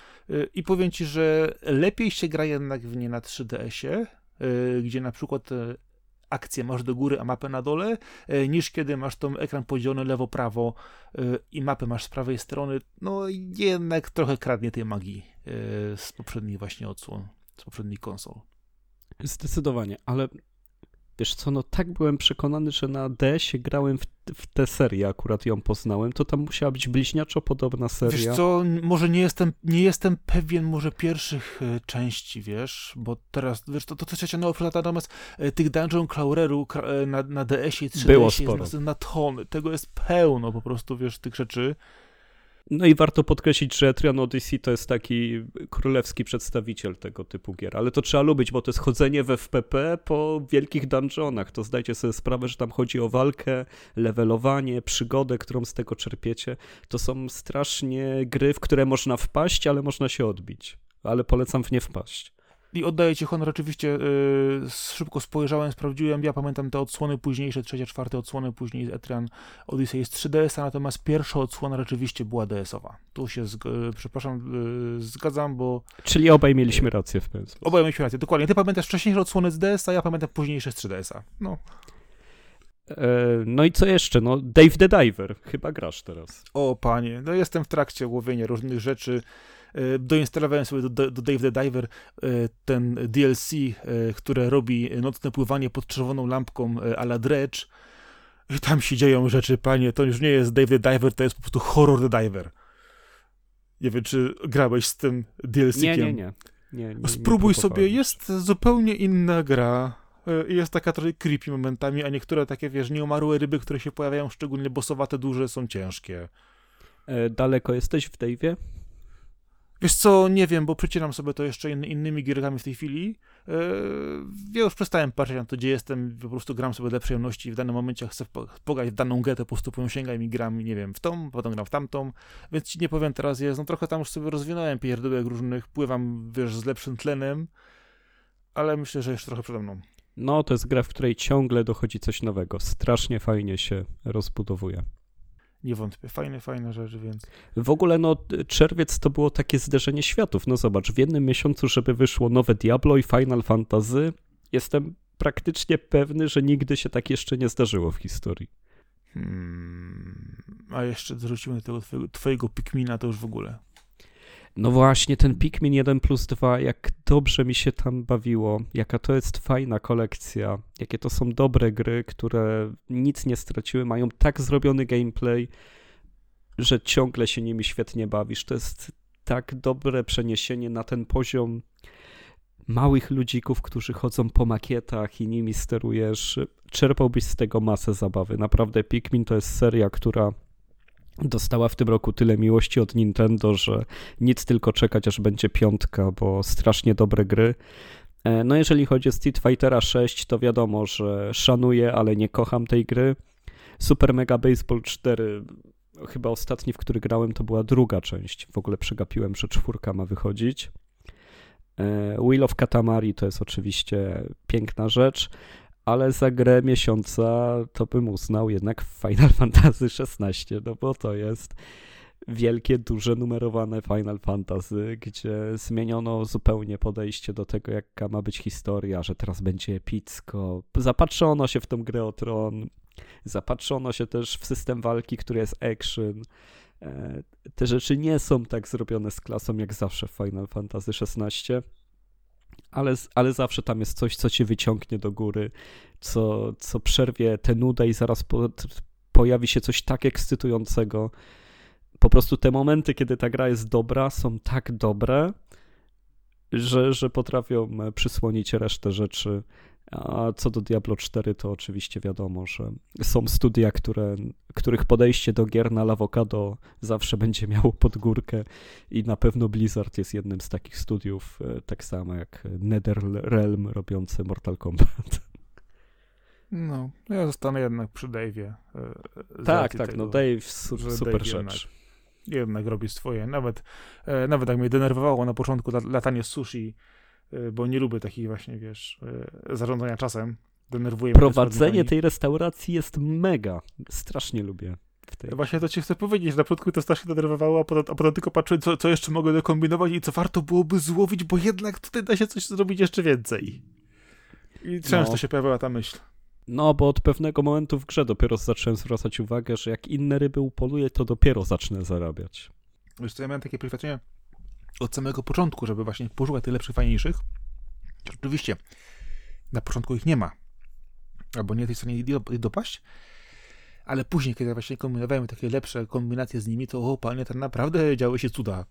I powiem ci, że lepiej się gra jednak w nie na 3DS-ie, e, gdzie na przykład e, akcję masz do góry, a mapę na dole, e, niż kiedy masz tą ekran podzielony lewo-prawo e, i mapę masz z prawej strony. No jednak trochę kradnie tej magii e, z poprzednich właśnie odsłon, z poprzednich konsol. Zdecydowanie, ale wiesz co, no tak byłem przekonany, że na DS-ie grałem w, w tę serię, akurat ją poznałem, to tam musiała być bliźniaczo podobna seria. Wiesz co, może nie jestem, nie jestem pewien może pierwszych e, części, wiesz, bo teraz, wiesz, to, to też się nowo przylata, natomiast e, tych Dungeon Crawlerów e, na, na DS-ie i 3DS Było jest sporo. na, na tony, tego jest pełno po prostu, wiesz, tych rzeczy. No i warto podkreślić, że Etrian Odyssey to jest taki królewski przedstawiciel tego typu gier, ale to trzeba lubić, bo to jest chodzenie w FPP po wielkich dungeonach. To zdajcie sobie sprawę, że tam chodzi o walkę, levelowanie, przygodę, którą z tego czerpiecie. To są strasznie gry, w które można wpaść, ale można się odbić. Ale polecam w nie wpaść. I oddaję ci honor, oczywiście e, szybko spojrzałem, sprawdziłem, ja pamiętam te odsłony późniejsze, trzecia, czwarte odsłony później z Etrian Odyssey jest 3DS-a, natomiast pierwsza odsłona rzeczywiście była DS-owa. Tu się, e, przepraszam, e, zgadzam, bo Czyli obaj mieliśmy rację w pewien sposób. Oboje mieliśmy rację, dokładnie. Ty pamiętasz wcześniejsze odsłony z DS-a, ja pamiętam późniejsze z 3DS-a. No. E, No i co jeszcze? No Dave the Diver, chyba grasz teraz. O panie, no jestem w trakcie łowienia różnych rzeczy. E, Doinstalowałem sobie do, do, do Dave the Diver e, ten DLC, e, które robi nocne pływanie pod czerwoną lampką a la Dredge. I tam się dzieją rzeczy, panie. To już nie jest Dave the Diver, to jest po prostu Horror the Diver. Nie wiem, czy grałeś z tym DLC-kiem. Nie, nie, nie. nie, nie Spróbuj nie sobie, jest zupełnie inna gra. Jest taka trochę creepy momentami, a niektóre takie, wiesz, nieumarłe ryby, które się pojawiają, szczególnie bossowate, duże, są ciężkie. Daleko jesteś w Dave'ie? Wiesz co, nie wiem, bo przecieram sobie to jeszcze in, innymi gierkami w tej chwili. E, ja już przestałem patrzeć na to, gdzie jestem, po prostu gram sobie dla przyjemności w danym momencie chcę po- pograć w daną to po prostu po i gram, nie wiem, w tą, potem gram w tamtą, więc ci nie powiem teraz jest, no trochę tam już sobie rozwinąłem pierdółek różnych, pływam, wiesz, z lepszym tlenem, ale myślę, że jeszcze trochę przede mną. No, to jest gra, w której ciągle dochodzi coś nowego. Strasznie fajnie się rozbudowuje. Nie wątpię, fajne, fajne rzeczy, więc... W ogóle, no, czerwiec to było takie zderzenie światów. No zobacz, w jednym miesiącu, żeby wyszło nowe Diablo i Final Fantasy, jestem praktycznie pewny, że nigdy się tak jeszcze nie zdarzyło w historii. Hmm, a jeszcze dorzucimy do tego twojego, twojego Pikmina, to już w ogóle. No właśnie, ten Pikmin 1 plus 2, jak dobrze mi się tam bawiło, jaka to jest fajna kolekcja, jakie to są dobre gry, które nic nie straciły, mają tak zrobiony gameplay, że ciągle się nimi świetnie bawisz. To jest tak dobre przeniesienie na ten poziom małych ludzików, którzy chodzą po makietach i nimi sterujesz. Czerpałbyś z tego masę zabawy. Naprawdę Pikmin to jest seria, która dostała w tym roku tyle miłości od Nintendo, że nic tylko czekać, aż będzie piątka, bo strasznie dobre gry. E, No jeżeli chodzi o Street Fightera 6, to wiadomo, że szanuję, ale nie kocham tej gry. Super Mega Baseball 4, chyba ostatni, w który grałem, to była druga część. W ogóle przegapiłem, że czwórka ma wychodzić. E, Wheel of Katamari to jest oczywiście piękna rzecz, ale za grę miesiąca to bym uznał jednak Final Fantasy XVI, no bo to jest wielkie, duże, numerowane Final Fantasy, gdzie zmieniono zupełnie podejście do tego, jaka ma być historia, że teraz będzie epicko. Zapatrzono się w tą grę o tron, zapatrzono się też w system walki, który jest action. E, Te rzeczy nie są tak zrobione z klasą jak zawsze w Final Fantasy XVI, ale, ale zawsze tam jest coś, co cię wyciągnie do góry, co, co przerwie tę nudę i zaraz po, pojawi się coś tak ekscytującego. Po prostu te momenty, kiedy ta gra jest dobra, są tak dobre, że, że potrafią e, przysłonić resztę rzeczy. A co do Diablo 4, to oczywiście wiadomo, że są studia, które, których podejście do gier na Lavocado zawsze będzie miało pod górkę i na pewno Blizzard jest jednym z takich studiów, e, tak samo jak NetherRealm robiący Mortal Kombat. No, ja zostanę jednak przy Dave'ie. e, Tak, tak, tego, no Dave, su super Dave rzecz. Jednak, jednak robi swoje. Nawet, e, nawet jak mnie denerwowało na początku latanie sushi, bo nie lubię takich właśnie, wiesz, zarządzania czasem. Denerwuje Prowadzenie tej restauracji jest mega. Strasznie lubię. Tej... Właśnie to ci chcę powiedzieć, na początku to strasznie denerwowało, a potem, a potem tylko patrzyłem, co, co jeszcze mogę dokombinować i co warto byłoby złowić, bo jednak tutaj da się coś zrobić jeszcze więcej. I często no. się pojawiała ta myśl. No, bo od pewnego momentu w grze dopiero zacząłem zwracać uwagę, że jak inne ryby upoluję, to dopiero zacznę zarabiać. Wiesz co, ja miałem takie przeświadczenie od samego początku, żeby właśnie poszukać tych lepszych, fajniejszych. Oczywiście, na początku ich nie ma. Albo nie jesteś w stanie dopaść, ale później, kiedy właśnie kombinowałem takie lepsze kombinacje z nimi, to o panie, tam naprawdę działy się cuda.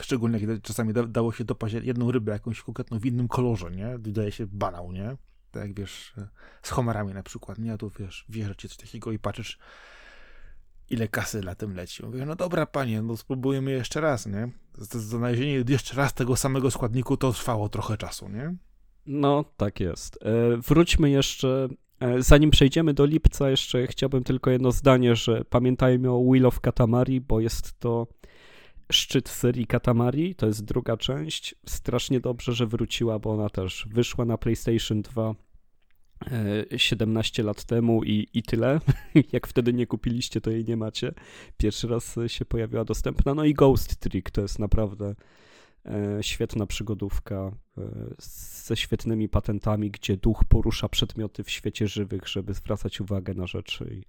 Szczególnie kiedy czasami da, dało się dopaść jedną rybę jakąś konkretną w innym kolorze, nie? Daje się banał, nie? tak jak wiesz, z homarami na przykład, nie? A tu wiesz, wierzę ci coś takiego i patrzysz, ile kasy na tym leci. Mówię, no dobra, panie, no spróbujemy jeszcze raz, nie? Znalezienie jeszcze raz tego samego składniku to trwało trochę czasu, nie? No, tak jest. E, wróćmy jeszcze, e, zanim przejdziemy do lipca, jeszcze chciałbym tylko jedno zdanie, że pamiętajmy o Wheel of Katamari, bo jest to szczyt serii Katamari, to jest druga część. Strasznie dobrze, że wróciła, bo ona też wyszła na PlayStation 2 17 e, lat temu i, i tyle. Jak wtedy nie kupiliście, to jej nie macie. Pierwszy raz się pojawiła dostępna. No i Ghost Trick to jest naprawdę e, świetna przygodówka e, ze świetnymi patentami, gdzie duch porusza przedmioty w świecie żywych, żeby zwracać uwagę na rzeczy.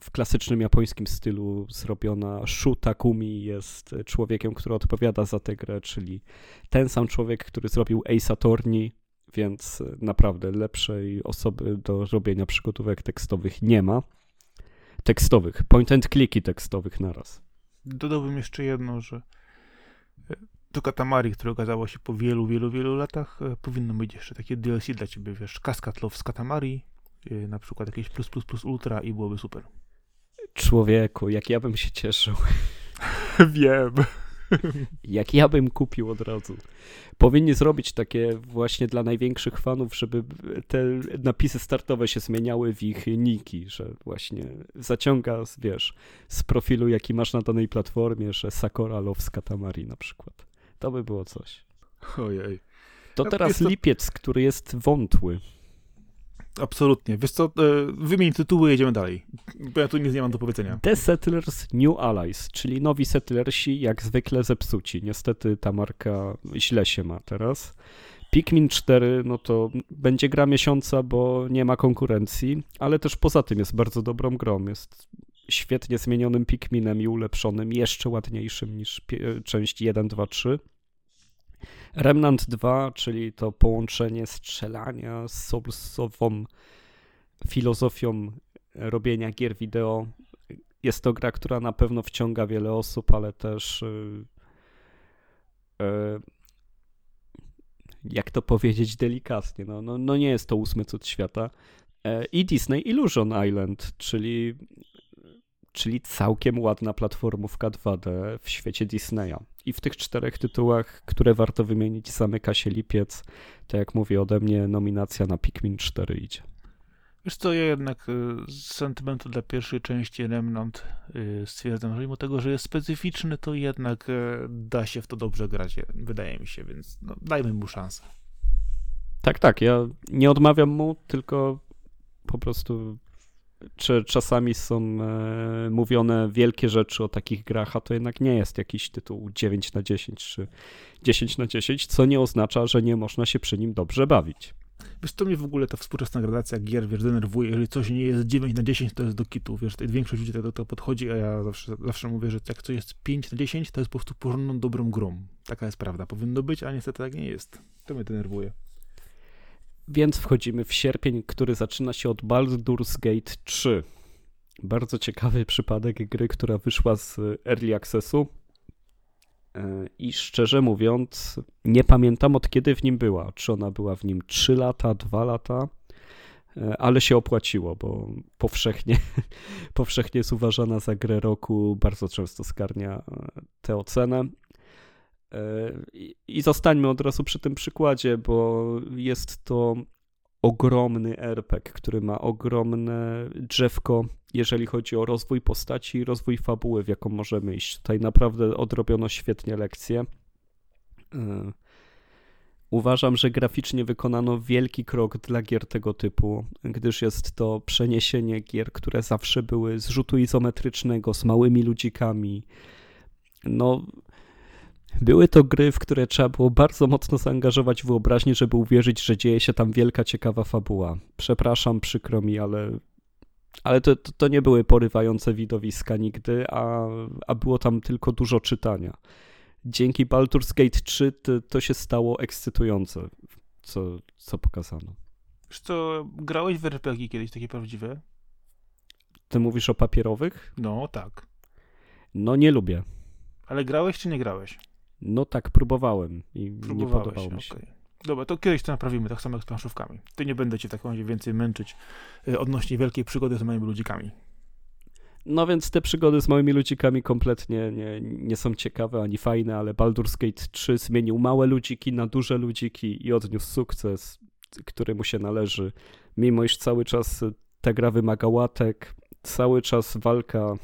W klasycznym japońskim stylu zrobiona Shu Takumi jest człowiekiem, który odpowiada za tę grę, czyli ten sam człowiek, który zrobił Ace Attorney, więc naprawdę lepszej osoby do robienia przygotówek tekstowych nie ma. Tekstowych, point and clicki tekstowych naraz. Dodałbym jeszcze jedno, że to Katamari, które okazało się po wielu, wielu, wielu latach, e, powinno być jeszcze takie DLC dla ciebie, wiesz, Cascade Love z Katamari, Y, na przykład jakieś plus plus plus ultra i byłoby super. Człowieku, jak ja bym się cieszył. Wiem. Jak ja bym kupił od razu. Powinni zrobić takie właśnie dla największych fanów, żeby te napisy startowe się zmieniały w ich niki, że właśnie zaciąga, wiesz, z profilu, jaki masz na danej platformie, że Sakura Loves Katamari na przykład. To by było coś. Ojej. To teraz to... lipiec, który jest wątły. Absolutnie. Wiesz co, e, wymień tytuły, jedziemy dalej. Bo ja tu nic nie mam do powiedzenia. The Settlers New Allies, czyli nowi settlersi, jak zwykle zepsuci. Niestety ta marka źle się ma teraz. Pikmin 4, no to będzie gra miesiąca, bo nie ma konkurencji, ale też poza tym jest bardzo dobrą grą. Jest świetnie zmienionym Pikminem i ulepszonym, jeszcze ładniejszym niż część 1, 2, 3. Remnant 2, czyli to połączenie strzelania z Soulsową filozofią robienia gier wideo. Jest to gra, która na pewno wciąga wiele osób, ale też yy, yy, jak to powiedzieć delikatnie, no, no, no nie jest to ósmy cud świata. Yy, I Disney Illusion Island, czyli czyli całkiem ładna platformówka 2D w świecie Disneya. I w tych czterech tytułach, które warto wymienić, zamyka się lipiec. To jak mówię ode mnie, nominacja na Pikmin 4 idzie. Wiesz co, ja jednak y, z sentymentu dla pierwszej części Remnant y, stwierdzam, że mimo tego, że jest specyficzny, to jednak y, da się w to dobrze grać, wydaje mi się, więc no, dajmy mu szansę. Tak, tak, ja nie odmawiam mu, tylko po prostu czy czasami są e, mówione wielkie rzeczy o takich grach, a to jednak nie jest jakiś tytuł 9 na 10 czy 10 na 10, co nie oznacza, że nie można się przy nim dobrze bawić. Wiesz, to mnie w ogóle ta współczesna gradacja gier, wiesz, denerwuje. Jeżeli coś nie jest 9 na 10, to jest do kitu, wiesz, większość ludzi do tego podchodzi, a ja zawsze, zawsze mówię, że jak coś jest 5 na 10, to jest po prostu porządną, dobrą grą. Taka jest prawda. Powinno być, a niestety tak nie jest. To mnie denerwuje. Więc wchodzimy w sierpień, który zaczyna się od Baldur's Gate 3. Bardzo ciekawy przypadek gry, która wyszła z Early Accessu. I szczerze mówiąc, nie pamiętam od kiedy w nim była. Czy ona była w nim 3 lata, 2 lata, ale się opłaciło, bo powszechnie, powszechnie jest uważana za grę roku, bardzo często skarnia tę ocenę. I zostańmy od razu przy tym przykładzie, bo jest to ogromny RPG, który ma ogromne drzewko, jeżeli chodzi o rozwój postaci i rozwój fabuły, w jaką możemy iść. Tutaj naprawdę odrobiono świetnie lekcje. E, uważam, że graficznie wykonano wielki krok dla gier tego typu, gdyż jest to przeniesienie gier, które zawsze były z rzutu izometrycznego, z małymi ludzikami. No, były to gry, w które trzeba było bardzo mocno zaangażować wyobraźnię, żeby uwierzyć, że dzieje się tam wielka, ciekawa fabuła. Przepraszam, przykro mi, ale, ale to, to, to nie były porywające widowiska nigdy, a, a było tam tylko dużo czytania. Dzięki Baldur's Gate 3 to, to się stało ekscytujące, co, co pokazano. Wiesz co, grałeś w RPG kiedyś takie prawdziwe? Ty mówisz o papierowych? No, tak. No nie lubię. Ale grałeś czy nie grałeś? No tak, próbowałem i nie podobało mi się. Okay. Dobra, to kiedyś to naprawimy, tak samo jak z planszówkami. To nie będę cię tak więcej męczyć y, odnośnie wielkiej przygody z małymi ludzikami. No więc te przygody z małymi ludzikami kompletnie nie, nie są ciekawe ani fajne, ale Baldur's Gate 3 zmienił małe ludziki na duże ludziki i odniósł sukces, który mu się należy. Mimo iż cały czas ta gra wymaga łatek, cały czas walka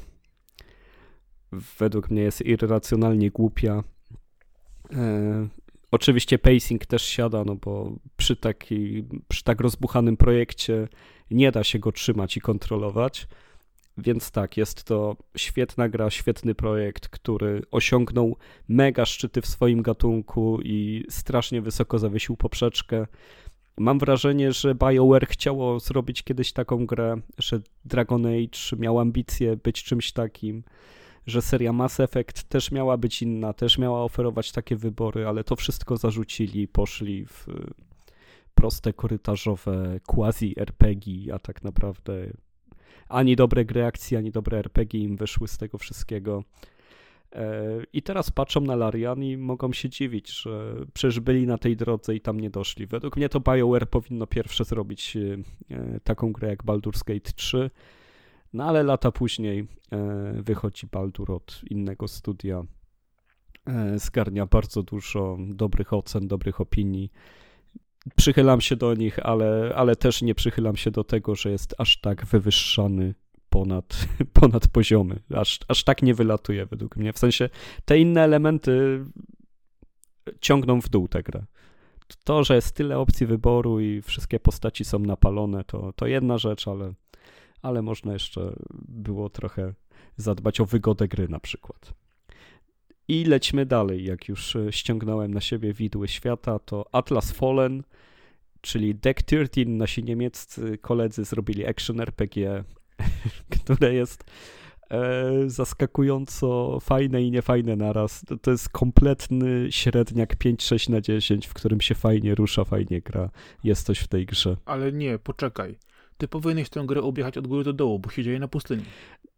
według mnie jest irracjonalnie głupia, oczywiście pacing też siada, no bo przy, taki, przy tak rozbuchanym projekcie nie da się go trzymać i kontrolować. Więc tak, jest to świetna gra, świetny projekt, który osiągnął mega szczyty w swoim gatunku i strasznie wysoko zawiesił poprzeczkę. Mam wrażenie, że BioWare chciało zrobić kiedyś taką grę, że Dragon Age miał ambicje być czymś takim że seria Mass Effect też miała być inna, też miała oferować takie wybory, ale to wszystko zarzucili i poszli w proste korytarzowe quasi RPG, a tak naprawdę ani dobre gry akcji, ani dobre RPG im wyszły z tego wszystkiego. E, I teraz patrzą na Larian i mogą się dziwić, że przecież byli na tej drodze i tam nie doszli. Według mnie to BioWare powinno pierwsze zrobić e, taką grę jak Baldur's Gate 3, no ale lata później e, wychodzi Baldur od innego studia. E, zgarnia bardzo dużo dobrych ocen, dobrych opinii. Przychylam się do nich, ale, ale też nie przychylam się do tego, że jest aż tak wywyższany ponad, ponad poziomy. Aż, aż tak nie wylatuje według mnie. W sensie te inne elementy ciągną w dół tę grę. To, że jest tyle opcji wyboru i wszystkie postaci są napalone, to, to jedna rzecz, ale ale można jeszcze było trochę zadbać o wygodę gry na przykład. I lećmy dalej, jak już e, ściągnąłem na siebie widły świata, to Atlas Fallen, czyli Deck 13, nasi niemieccy koledzy zrobili action RPG, które jest e, zaskakująco fajne i niefajne naraz. To, to jest kompletny średniak 5-6 na 10, w którym się fajnie rusza, fajnie gra. Jest coś w tej grze. Ale nie, poczekaj ty powinieneś tę grę objechać od góry do dołu, bo się dzieje na pustyni.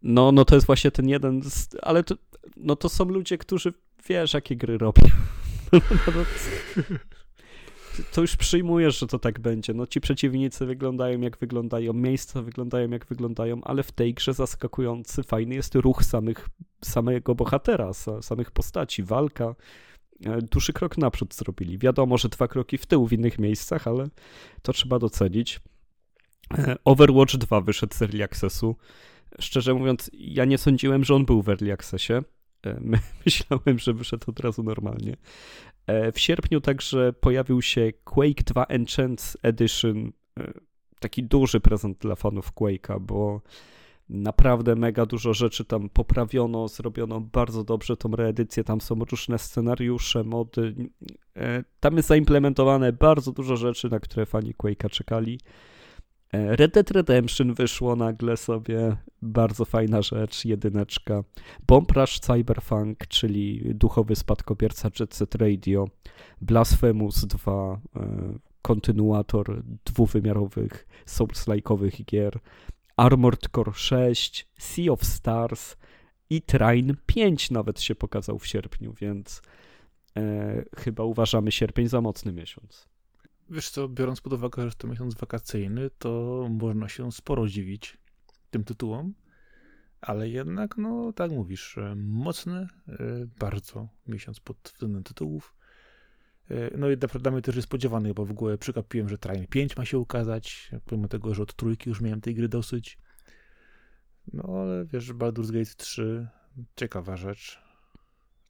No, no to jest właśnie ten jeden, z, ale to, no to są ludzie, którzy wiesz, jakie gry robią. No, no, to już przyjmujesz, że to tak będzie. No ci przeciwnicy wyglądają jak wyglądają, miejsca wyglądają jak wyglądają, ale w tej grze zaskakujący, fajny jest ruch samych, samego bohatera, samych postaci, walka. E, duży krok naprzód zrobili. Wiadomo, że dwa kroki w tył w innych miejscach, ale to trzeba docenić. Overwatch 2 wyszedł z Early Accessu. Szczerze mówiąc, ja nie sądziłem, że on był w Early Accessie. E, myślałem, że wyszedł od razu normalnie. E, w sierpniu także pojawił się Quake 2 Enchant Edition. E, taki duży prezent dla fanów Quake'a, bo naprawdę mega dużo rzeczy tam poprawiono, zrobiono bardzo dobrze tą reedycję, tam są różne scenariusze, mody. Tam jest zaimplementowane bardzo dużo rzeczy, na które fani Quake'a czekali. E, Red Dead Redemption wyszło nagle sobie, bardzo fajna rzecz, jedyneczka. Bomb Rush Cyberpunk, czyli duchowy spadkobierca Jet Set Radio. Blasphemous 2, e, kontynuator dwuwymiarowych Souls-like'owych gier. Armored Core 6, Sea of Stars, i Train 5 nawet się pokazał w sierpniu, więc e, chyba uważamy sierpień za mocny miesiąc. Wiesz co, biorąc pod uwagę, że to miesiąc wakacyjny, to można się sporo dziwić tym tytułom, ale jednak, no tak mówisz, mocny bardzo miesiąc pod względem tytułów. No i dla mnie też jest spodziewany, bo w ogóle przykapiłem, że Train 5 ma się ukazać, pomimo tego, że od trójki już miałem tej gry dosyć. No ale wiesz, Baldur's Gate 3, ciekawa rzecz.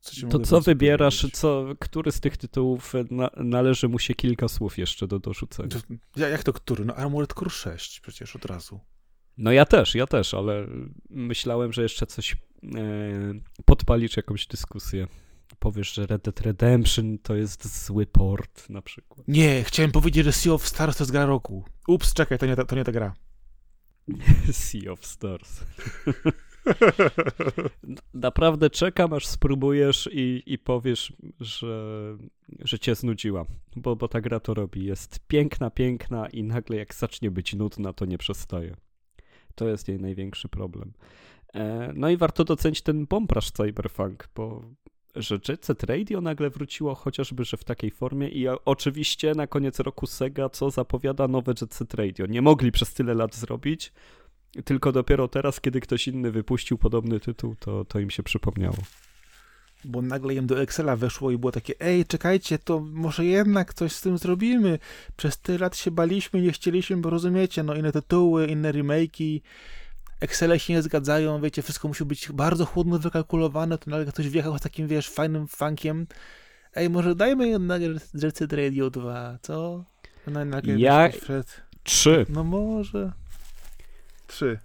Co to co wybierasz, co, który z tych tytułów na, należy mu się kilka słów jeszcze do dorzucenia? Ja, jak to który? No Armored Core 6 przecież od razu. No ja też, ja też, ale myślałem, że jeszcze coś e, podpalisz jakąś dyskusję. Powiesz, że Red Dead Redemption to jest zły port na przykład. Nie, chciałem powiedzieć, że Sea of Stars to jest gra roku. Ups, czekaj, to nie ta, to nie ta gra. sea of Stars. Naprawdę czekam, aż spróbujesz i, i powiesz, że, że cię znudziła, bo, bo ta gra to robi. Jest piękna, piękna i nagle jak zacznie być nudna, to nie przestaje. To jest jej największy problem. E, no i warto docenić ten bombraż Cyberpunk, bo że Radio nagle wróciło chociażby, że w takiej formie i oczywiście na koniec roku Sega, co zapowiada nowe Jet Set Radio. Nie mogli przez tyle lat zrobić, tylko dopiero teraz, kiedy ktoś inny wypuścił podobny tytuł, to, to im się przypomniało. Bo nagle im do Excela weszło i było takie, ej, czekajcie, to może jednak coś z tym zrobimy. Przez tyle lat się baliśmy, nie chcieliśmy, bo rozumiecie, no inne tytuły, inne remake'i, Excele się nie zgadzają, wiecie, wszystko musi być bardzo chłodno wykalkulowane, to nagle ktoś wjechał z takim, wiesz, fajnym funkiem. Ej, może dajmy jednak Jet Radio 2, co? No, ja... Trzy. No może. Trzy.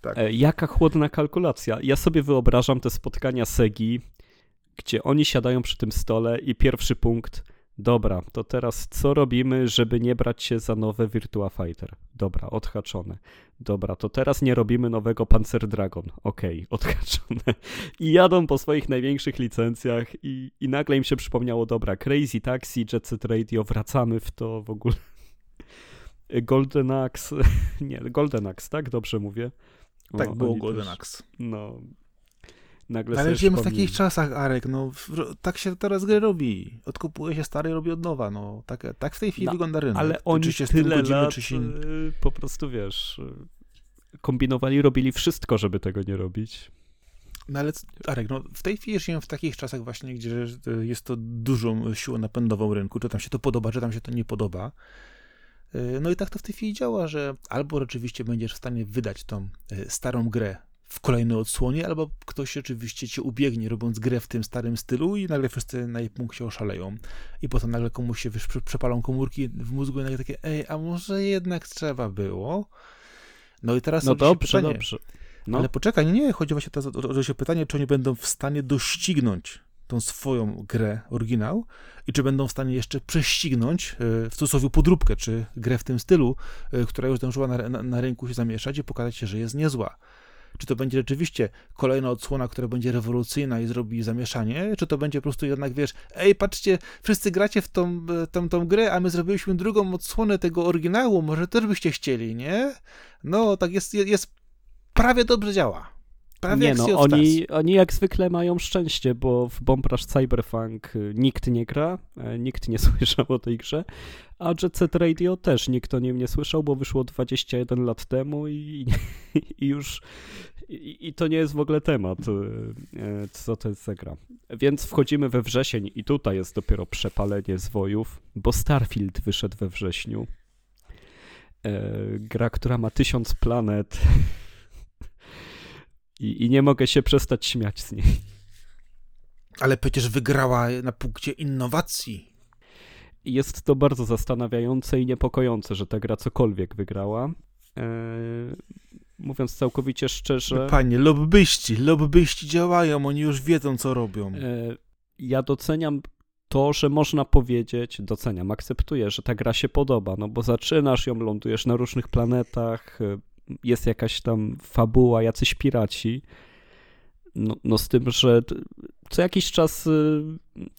Tak. E, jaka chłodna kalkulacja. Ja sobie wyobrażam te spotkania Segi, gdzie oni siadają przy tym stole i pierwszy punkt Dobra, to teraz co robimy, żeby nie brać się za nowe Virtua Fighter? Dobra, odhaczone. Dobra, to teraz nie robimy nowego Panzer Dragon. Okej, okay, odhaczone. I jadą po swoich największych licencjach i, i nagle im się przypomniało, dobra, Crazy Taxi, Jet Set Radio, wracamy w to w ogóle. Golden Axe, nie, Golden Axe, tak? Dobrze mówię? O, tak było Golden też, Axe. No, nagle Ale żyjemy w takich czasach, Arek, no tak się teraz gry robi. Odkupuje się stary, robi od nowa, no. Tak, tak w tej chwili no, wygląda rynek. Ale oni czy się tyle godzimy, lat czy się... Y, po prostu, wiesz, y, kombinowali, robili wszystko, żeby tego nie robić. No ale, Arek, no w tej chwili żyjemy w takich czasach właśnie, gdzie y, jest to dużą siłą napędową rynku, czy tam się to podoba, czy tam się to nie podoba. No i tak to w tej chwili działa, że albo rzeczywiście będziesz w stanie wydać tą starą grę w kolejnej odsłonie, albo ktoś oczywiście cię ubiegnie, robiąc grę w tym starym stylu i nagle wszyscy na jej punkcie oszaleją. I potem nagle komuś się wiesz, przepalą komórki w mózgu i nagle takie, ej, a może jednak trzeba było? No i teraz no dobrze, pytanie, dobrze. No. Ale poczekaj, nie, chodzi właśnie teraz o, się pytanie, czy oni będą w stanie doścignąć tą swoją grę, oryginał i czy będą w stanie jeszcze prześcignąć e, w cudzysłowie podróbkę, czy grę w tym stylu, e, która już zdążyła na, na, na rynku się zamieszać i pokazać się, że jest niezła. Czy to będzie rzeczywiście kolejna odsłona, która będzie rewolucyjna i zrobi zamieszanie, czy to będzie po prostu jednak, wiesz, ej, patrzcie, wszyscy gracie w tą, tą, tą grę, a my zrobiliśmy drugą odsłonę tego oryginału, może też byście chcieli, nie? No, tak jest, jest prawie dobrze działa. Prawie nie no, oni, oni jak zwykle mają szczęście, bo w Bomb Rush Cyberpunk y, nikt nie gra, e, nikt nie słyszał o tej grze, a Jet Set Radio też nikt o nim nie słyszał, bo wyszło 21 lat temu i, i już i, i, to nie jest w ogóle temat, y, e, co to jest za gra. Więc wchodzimy we wrzesień i tutaj jest dopiero przepalenie zwojów, bo Starfield wyszedł we wrześniu. E, gra, która ma tysiąc planet i, i nie mogę się przestać śmiać z niej. Ale przecież wygrała na punkcie innowacji. Jest to bardzo zastanawiające i niepokojące, że ta gra cokolwiek wygrała. Eee, mówiąc całkowicie szczerze. Panie, lobbyści, lobbyści działają, oni już wiedzą, co robią. Eee, ja doceniam to, że można powiedzieć, doceniam, akceptuję, że ta gra się podoba, no bo zaczynasz ją, lądujesz na różnych planetach, jest jakaś tam fabuła, jacyś piraci. No, no z tym, że co jakiś czas y,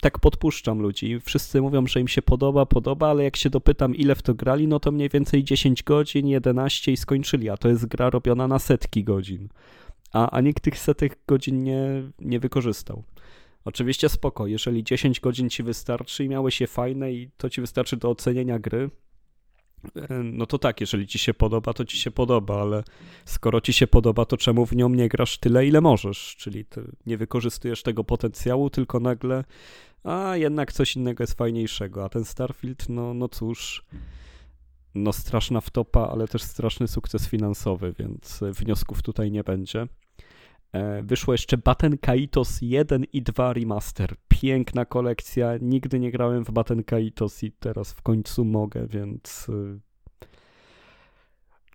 tak podpuszczam ludzi. Wszyscy mówią, że im się podoba, podoba, ale jak się dopytam, ile w to grali, no to mniej więcej 10 godzin, 11 i skończyli, a to jest gra robiona na setki godzin. a, a nikt tych setek godzin nie, nie wykorzystał. Oczywiście spoko, jeżeli 10 godzin ci wystarczy i miałeś je fajne i to ci wystarczy do ocenienia gry, no to tak, jeżeli ci się podoba, to ci się podoba, ale skoro ci się podoba, to czemu w nią nie grasz tyle, ile możesz? Czyli nie wykorzystujesz tego potencjału, tylko nagle, a jednak coś innego jest fajniejszego. A ten Starfield, no, no cóż, no straszna wtopa, ale też straszny sukces finansowy, więc wniosków tutaj nie będzie. E, wyszło jeszcze Baten Kaitos 1 i 2 remaster. Piękna kolekcja. Nigdy nie grałem w Baten Kaitos i teraz w końcu mogę, więc y,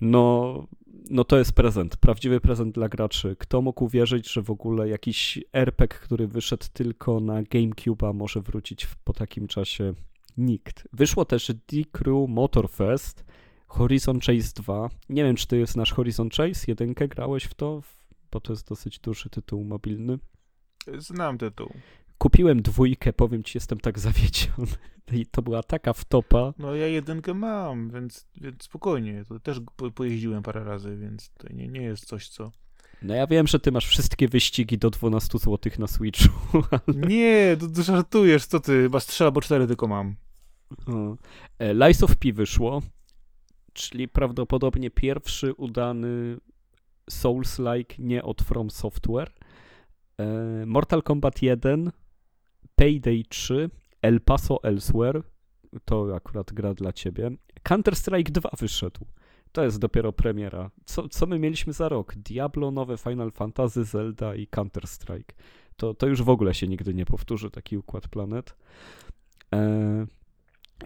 no, no to jest prezent, prawdziwy prezent dla graczy. Kto mógł uwierzyć, że w ogóle jakiś RPG, który wyszedł tylko na GameCube'a może wrócić w, po takim czasie? Nikt. Wyszło też D-Crew Motorfest, Horizon Chase 2. Nie wiem, czy to jest nasz Horizon Chase, jedynkę grałeś w to? Bo to jest dosyć duży tytuł mobilny. Znam tytuł. Kupiłem dwójkę, powiem ci, jestem tak zawiedziony. I to była taka wtopa. No ja jedynkę mam, więc, więc spokojnie. To też po, pojeździłem parę razy, więc to nie, nie jest coś, co... No ja wiem, że ty masz wszystkie wyścigi do 12 zł na Switchu. Ale... Nie, to, to żartujesz, co ty? Chyba strzela, bo cztery tylko mam. E, Lies of P wyszło, czyli prawdopodobnie pierwszy udany Souls-like, nie od From Software. E, Mortal Kombat 1, Payday 3, El Paso Elsewhere, to akurat gra dla ciebie. Counter-Strike 2 wyszedł. To jest dopiero premiera. Co, co my mieliśmy za rok? Diablo, nowe Final Fantasy, Zelda i Counter-Strike. To, to już w ogóle się nigdy nie powtórzy, taki układ planet. E,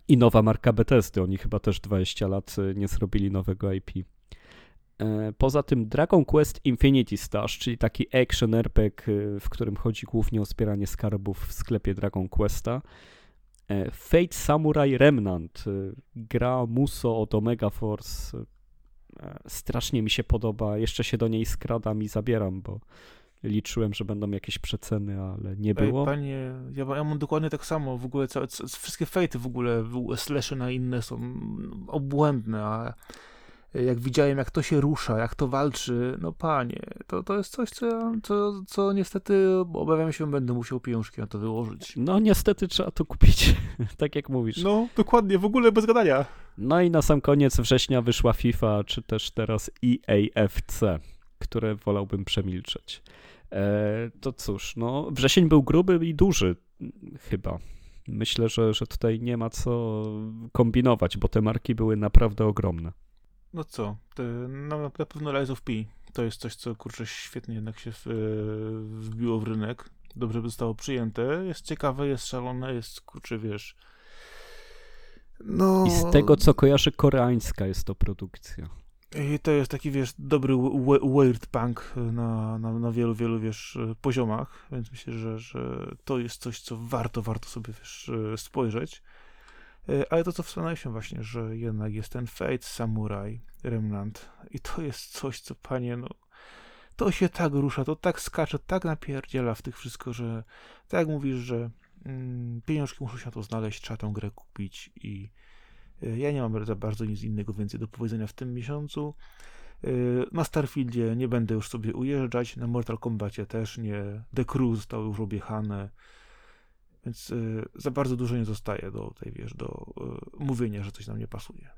I nowa marka Bethesdy. Oni chyba też 20 lat e, nie zrobili nowego IP. E, poza tym Dragon Quest Infinity Stars, czyli taki action RPG, e, w którym chodzi głównie o zbieranie skarbów w sklepie Dragon Questa. E, Fate Samurai Remnant, gra Muso od Omega Force. Strasznie mi się podoba. Jeszcze się do niej skradam i zabieram, bo liczyłem, że będą jakieś przeceny, ale nie było. Panie, ja, ja mam dokładnie tak samo. W ogóle całe, wszystkie fejty w ogóle, slashy na inne są obłędne, a jak widziałem, jak to się rusza, jak to walczy, no panie, to, to jest coś, co, co, co niestety obawiam się, będę musiał pieniążki na to wyłożyć. No niestety trzeba to kupić, tak jak mówisz. No, dokładnie, w ogóle bez gadania. No i na sam koniec września wyszła FIFA, czy też teraz EAFC, które wolałbym przemilczeć. E, to cóż, no wrzesień był gruby i duży, chyba. Myślę, że, że tutaj nie ma co kombinować, bo te marki były naprawdę ogromne. No co, no, na pewno Lies of P to jest coś, co kurczę świetnie jednak się w, e, wbiło w rynek. Dobrze by zostało przyjęte. Jest ciekawe, jest szalone, jest kurczę, wiesz. No... I z tego, co kojarzę, koreańska jest to produkcja. I to jest taki, wiesz, dobry weird punk na, na, na wielu, wielu, wiesz, poziomach, więc myślę, że, że to jest coś, co warto, warto sobie, wiesz, spojrzeć. E, ale to, co wspomniałeś właśnie, że jednak jest ten Fate Samurai Remnant i to jest coś, co, panie, no to się tak rusza, to tak skacze, tak napierdziela w tych wszystko, że tak jak mówisz, że mm, pieniążki muszą się na to znaleźć, trzeba tę grę kupić i y, ja nie mam za bardzo nic innego więcej do powiedzenia w tym miesiącu. Y, na Starfieldzie nie będę już sobie ujeżdżać, na Mortal Kombacie też nie. The Crew zostało już objechane. Więc y, za bardzo dużo nie zostaje do tej, wiesz, do y, mówienia, że coś nam nie pasuje.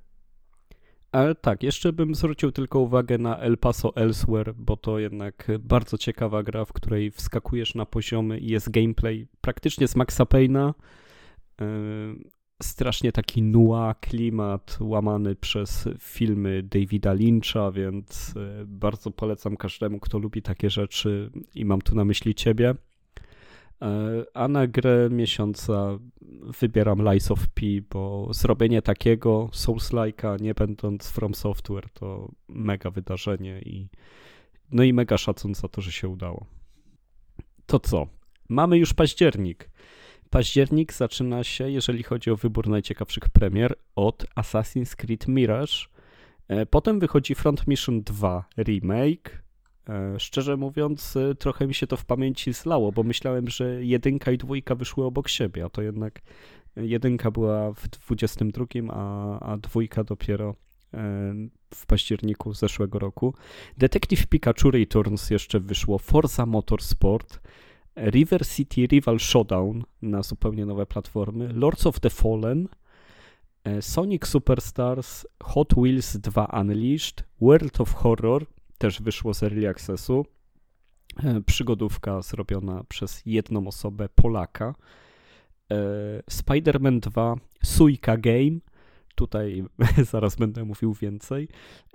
Ale tak, jeszcze bym zwrócił tylko uwagę na El Paso Elsewhere, bo to jednak bardzo ciekawa gra, w której wskakujesz na poziomy i jest gameplay praktycznie z Maxa Payne'a. Y, strasznie taki noir klimat łamany przez filmy Davida Lyncha, więc bardzo polecam każdemu, kto lubi takie rzeczy i mam tu na myśli ciebie. E, a na grę miesiąca wybieram Lies of P, bo zrobienie takiego Souls-like'a, nie będąc From Software, to mega wydarzenie i no i mega szacun za to, że się udało. To co? Mamy już październik. Październik zaczyna się, jeżeli chodzi o wybór najciekawszych premier, od Assassin's Creed Mirage. E, potem wychodzi Front Mission 2 Remake, szczerze mówiąc, e, trochę mi się to w pamięci zlało, bo myślałem, że jedynka i dwójka wyszły obok siebie, a to jednak jedynka była w 22, a, a dwójka dopiero e, w październiku zeszłego roku. Detective Pikachu Returns jeszcze wyszło, Forza Motorsport, River City Rival Showdown na zupełnie nowe platformy, Lords of the Fallen, e, Sonic Superstars, Hot Wheels 2 Unleashed, World of Horror też wyszło z Early Accessu, e, przygodówka zrobiona przez jedną osobę, Polaka, e, Spider-Man 2, Suika Game, tutaj zaraz będę mówił więcej,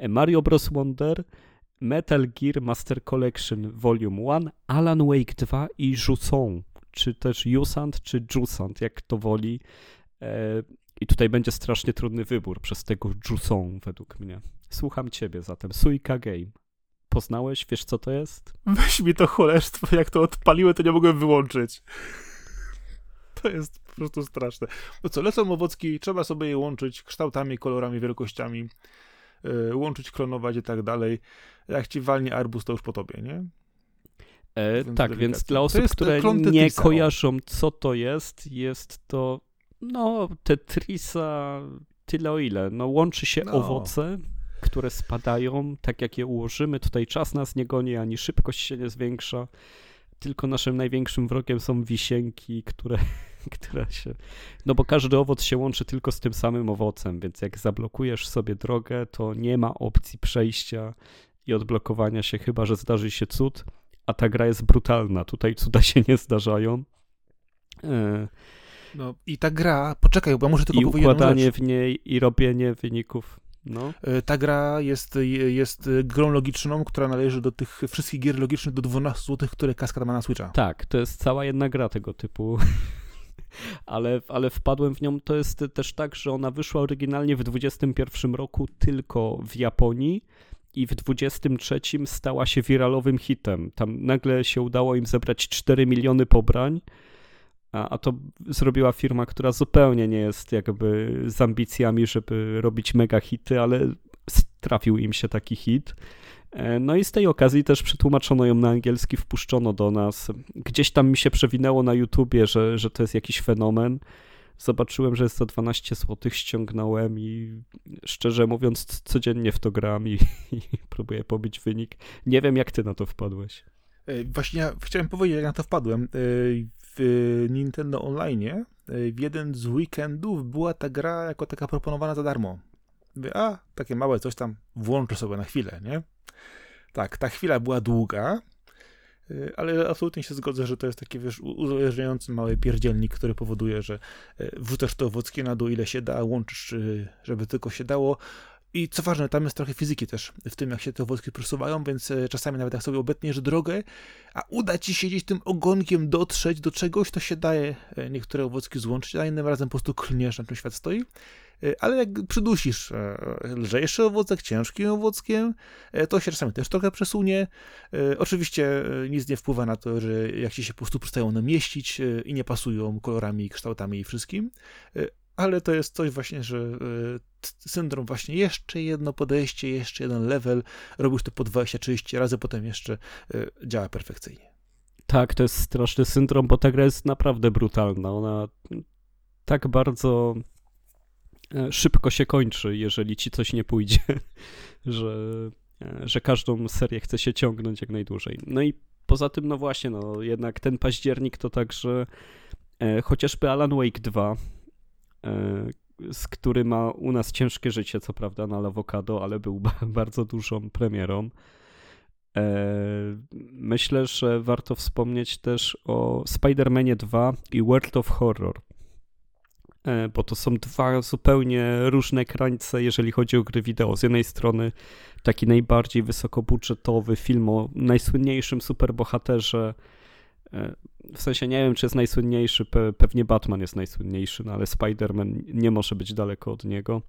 Mario Bros. Wonder, Metal Gear Master Collection Volume 1, Alan Wake 2 i Jusant, czy też Jusant, czy Jusant, jak to woli. E, I tutaj będzie strasznie trudny wybór przez tego Jusant według mnie. Słucham ciebie zatem. Suika Game. Poznałeś? Wiesz co to jest? Weź mi to cholerstwo, jak to odpaliłem, to nie mogłem wyłączyć. To jest po prostu straszne. No co, lecą owocki, trzeba sobie je łączyć kształtami, kolorami, wielkościami, yy, łączyć, klonować i tak dalej. Jak ci walnie arbus, to już po tobie, nie? E, tak, więc dla osób, jest które nie kojarzą, co to jest, jest to no Tetrisa tyle o ile. No łączy się No. owoce, które spadają, tak jak je ułożymy. Tutaj czas nas nie goni, ani szybkość się nie zwiększa. Tylko naszym największym wrogiem są wisienki, które, które się... No bo każdy owoc się łączy tylko z tym samym owocem, więc jak zablokujesz sobie drogę, to nie ma opcji przejścia i odblokowania się, chyba że zdarzy się cud, a ta gra jest brutalna. Tutaj cuda się nie zdarzają. E, No i ta gra, poczekaj, bo muszę tylko I układanie w niej i robienie wyników. No, E, Ta gra jest, jest grą logiczną, która należy do tych wszystkich gier logicznych do 12 zł, które Kaskad ma na Switcha. tak, to jest cała jedna gra tego typu. Ale, ale wpadłem w nią. To jest też tak, że ona wyszła oryginalnie w 21 roku tylko w Japonii i w 23 stała się wiralowym hitem. Tam nagle się udało im zebrać 4 miliony pobrań, a, to zrobiła firma, która zupełnie nie jest jakby z ambicjami, żeby robić mega hity, ale trafił im się taki hit. E, No i z tej okazji też przetłumaczono ją na angielski, wpuszczono do nas. Gdzieś tam mi się przewinęło na YouTubie, że, że to jest jakiś fenomen. Zobaczyłem, że jest to 12 zł, ściągnąłem i szczerze mówiąc codziennie w to gram i, i próbuję pobić wynik. Nie wiem jak ty na to wpadłeś. E, Właśnie ja chciałem powiedzieć, jak na to wpadłem. W Nintendo Online e, w jeden z weekendów była ta gra jako taka proponowana za darmo. A, takie małe coś tam, włączę sobie na chwilę, nie? Tak, ta chwila była długa, e, ale absolutnie się zgodzę, że to jest taki, wiesz, uzależniający mały pierdzielnik, który powoduje, że e, wrzucasz to owockie na dół ile się da, łączysz, żeby tylko się dało. I co ważne, tam jest trochę fizyki też w tym, jak się te owocki przesuwają, więc e, czasami nawet jak sobie obetniesz drogę, a uda ci się gdzieś tym ogonkiem dotrzeć do czegoś, to się daje e, niektóre owocki złączyć, a innym razem po prostu klniesz, na czym świat stoi. E, Ale jak przydusisz lżejszy owocek ciężkim owockiem, to się czasami też trochę przesunie. Oczywiście nic nie wpływa na to, że jak ci się po prostu przestają one mieścić e, i nie pasują kolorami, kształtami i wszystkim. Ale to jest coś właśnie, że e, syndrom właśnie jeszcze jedno podejście, jeszcze jeden level, robisz to po 20-30 razy, potem jeszcze e, działa perfekcyjnie. Tak, to jest straszny syndrom, bo ta gra jest naprawdę brutalna. Ona tak bardzo e, szybko się kończy, jeżeli ci coś nie pójdzie, że, że każdą serię chce się ciągnąć jak najdłużej. No i poza tym, no właśnie, no jednak ten październik to także chociażby Alan Wake 2, e, z który ma u nas ciężkie życie, co prawda na Lawokado, ale był ba- bardzo dużą premierą. E, Myślę, że warto wspomnieć też o Spider-Manie 2 i World of Horror, E, bo to są dwa zupełnie różne krańce, jeżeli chodzi o gry wideo. Z jednej strony taki najbardziej wysokobudżetowy film o najsłynniejszym superbohaterze, e, w sensie nie wiem, czy jest najsłynniejszy, pe- pewnie Batman jest najsłynniejszy, no ale Spider-Man nie może być daleko od niego.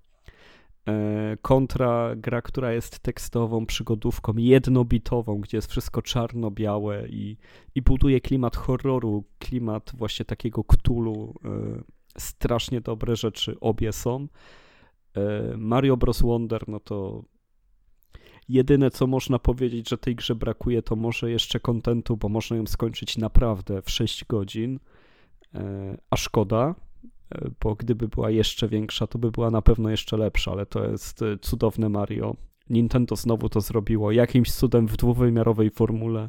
E, Kontra gra, która jest tekstową przygodówką, jednobitową, gdzie jest wszystko czarno-białe i, i buduje klimat horroru, klimat właśnie takiego ktulu. e, Strasznie dobre rzeczy obie są. E, Mario Bros. Wonder, no to jedyne co można powiedzieć, że tej grze brakuje, to może jeszcze kontentu, bo można ją skończyć naprawdę w 6 godzin, e, a szkoda, e, bo gdyby była jeszcze większa, to by była na pewno jeszcze lepsza, ale to jest e, cudowne Mario. Nintendo znowu to zrobiło jakimś cudem w dwuwymiarowej formule.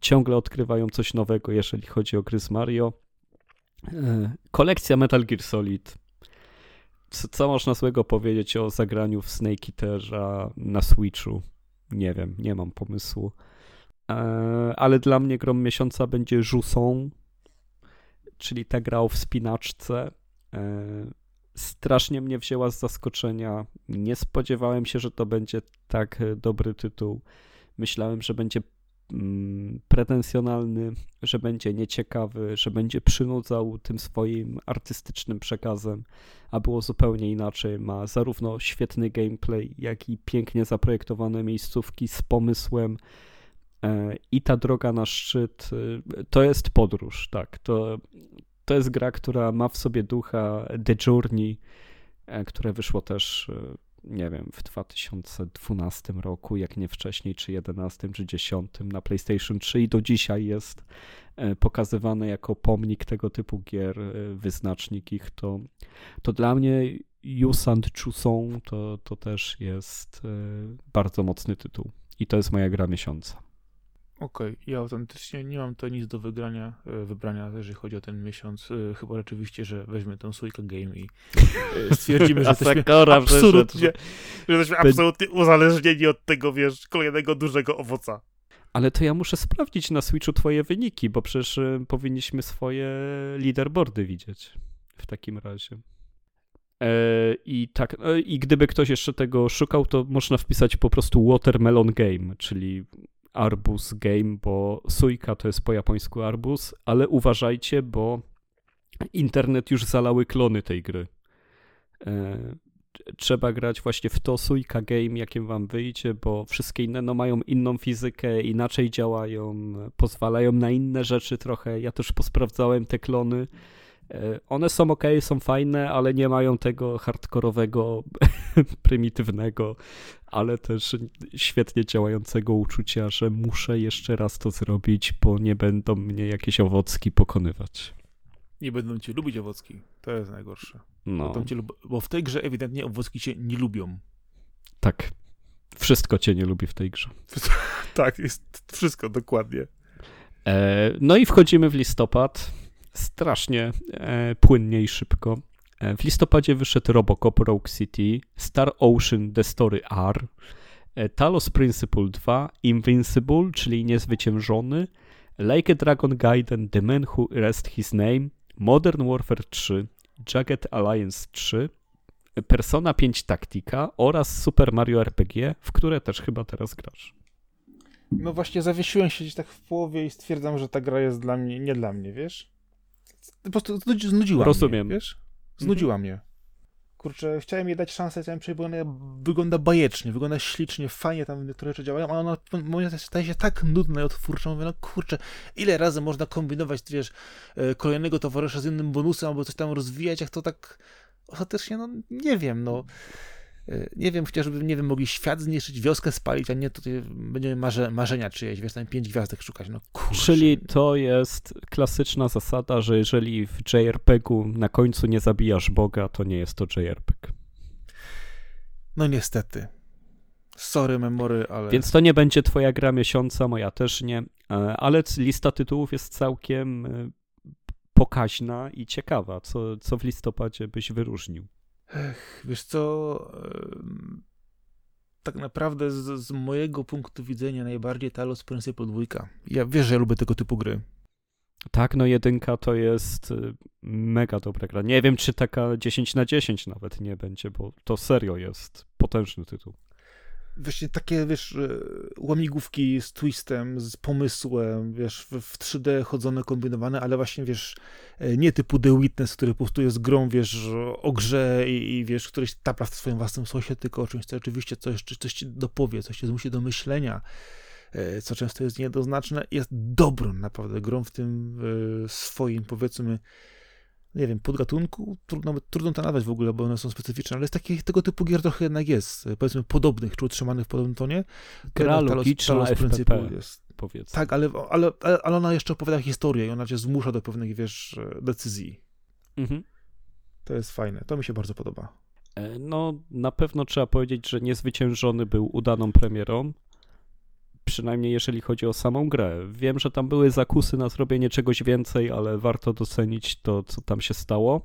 Ciągle odkrywają coś nowego, jeżeli chodzi o gry z Mario. Kolekcja Metal Gear Solid. Co, co można złego powiedzieć o zagraniu w Snake Eater'a na Switchu? Nie wiem, nie mam pomysłu. E, ale dla mnie grom miesiąca będzie Jusson, czyli ta gra o wspinaczce. E, strasznie mnie wzięła z zaskoczenia. Nie spodziewałem się, że to będzie tak dobry tytuł. Myślałem, że będzie pretensjonalny, że będzie nieciekawy, że będzie przynudzał tym swoim artystycznym przekazem, a było zupełnie inaczej. Ma zarówno świetny gameplay, jak i pięknie zaprojektowane miejscówki z pomysłem. E, I ta droga na szczyt e, to jest podróż, tak. To, to jest gra, która ma w sobie ducha The Journey, e, które wyszło też, nie wiem, w 2012 roku, jak nie wcześniej, czy 11, czy 10 na PlayStation 3 i do dzisiaj jest pokazywane jako pomnik tego typu gier, wyznacznik ich, to, to dla mnie Yusand Chusong to, to też jest bardzo mocny tytuł. I to jest moja gra miesiąca. Okej, okay. ja autentycznie nie mam to nic do wygrania, e, wybrania, jeżeli chodzi o ten miesiąc. E, chyba rzeczywiście, że weźmie tą Suika Game i e, stwierdzimy, że jesteśmy absolutnie, że jesteśmy absolutnie uzależnieni od tego, wiesz, kolejnego dużego owoca. Ale to ja muszę sprawdzić na Switchu twoje wyniki, bo przecież powinniśmy swoje leaderboardy widzieć w takim razie. I tak, i gdyby ktoś jeszcze tego szukał, to można wpisać po prostu Watermelon Game, czyli arbus game, bo sujka to jest po japońsku arbus, ale uważajcie, bo internet już zalały klony tej gry. E, trzeba grać właśnie w to sujka game, jakim wam wyjdzie, bo wszystkie inne no, mają inną fizykę, inaczej działają, pozwalają na inne rzeczy trochę. Ja też posprawdzałem te klony. E, one są ok, są fajne, ale nie mają tego hardkorowego, prymitywnego, ale też świetnie działającego uczucia, że muszę jeszcze raz to zrobić, bo nie będą mnie jakieś owocki pokonywać. Nie będą cię lubić owocki. To jest najgorsze. No. bo w tej grze ewidentnie owocki cię nie lubią. Tak. Wszystko cię nie lubi w tej grze. tak, jest wszystko, dokładnie. E, no i wchodzimy w listopad strasznie e, płynnie i szybko. E, w listopadzie wyszedł Robocop Rogue City, Star Ocean The Story R, e, Talos Principle 2, Invincible, czyli Niezwyciężony, Like a Dragon Gaiden The Man Who Rest His Name, Modern Warfare 3, Jagged Alliance 3, Persona 5 Tactica oraz Super Mario RPG, w które też chyba teraz grasz. No właśnie zawiesiłem się gdzieś tak w połowie i stwierdzam, że ta gra jest dla mnie, nie dla mnie, wiesz? Po prostu znudziła Rozumiem. mnie, wiesz? Znudziła mhm. mnie. Kurczę, chciałem jej dać szansę, chciałem przejść, bo ona wygląda bajecznie, wygląda ślicznie, fajnie tam niektóre rzeczy działają, a ona moja staje się tak nudna i otwórcza, mówię, no kurczę, ile razy można kombinować, wiesz, e, kolejnego towarzysza z innym bonusem, albo coś tam rozwijać, jak to tak ostatecznie, no nie wiem, no nie wiem, chociażby, nie wiem, mogli świat zniszczyć, wioskę spalić, a nie tutaj będziemy marze, marzenia czyjeś, wiesz, tam pięć gwiazdek szukać, no kurczę. Czyli to jest klasyczna zasada, że jeżeli w JRPG-u na końcu nie zabijasz Boga, to nie jest to JRPG. No niestety. Sorry, memory, ale... Więc to nie będzie twoja gra miesiąca, moja też nie, e, ale lista tytułów jest całkiem e, pokaźna i ciekawa, co, co w listopadzie byś wyróżnił. Ech, wiesz co, tak naprawdę z, z, mojego punktu widzenia najbardziej Talos Principle 2. Ja wiesz, że ja lubię tego typu gry. Tak, no jedynka to jest y, mega dobra gra. Nie wiem, czy taka 10 na 10 nawet nie będzie, bo to serio jest potężny tytuł właśnie takie, wiesz, e, łamigłówki z twistem, z pomysłem, wiesz, w, 3D chodzone, kombinowane, ale właśnie, wiesz, e, nie typu The Witness, który po prostu jest grą, wiesz, o grze i, i wiesz, któryś tapla w swoim własnym sosie, tylko o czymś, co oczywiście coś, coś ci dopowie, coś cię zmusi do myślenia, e, co często jest niedoznaczne, jest dobrą naprawdę grą w tym swoim, powiedzmy, nie wiem, podgatunku, trudno, trudno to nazwać w ogóle, bo one są specyficzne, ale jest takich, tego typu gier trochę jednak jest, powiedzmy podobnych, czy utrzymanych w podobnym tonie. Gra logiczna Talos, FPP, jest. Powiedzmy. Tak, ale, ale, ale ona jeszcze opowiada historię i ona cię zmusza do pewnych, wiesz, decyzji. Mhm. To jest fajne, to mi się bardzo podoba. E, no, na pewno trzeba powiedzieć, że Niezwyciężony był udaną premierą. Przynajmniej jeżeli chodzi o samą grę. Wiem, że tam były zakusy na zrobienie czegoś więcej, ale warto docenić to, co tam się stało.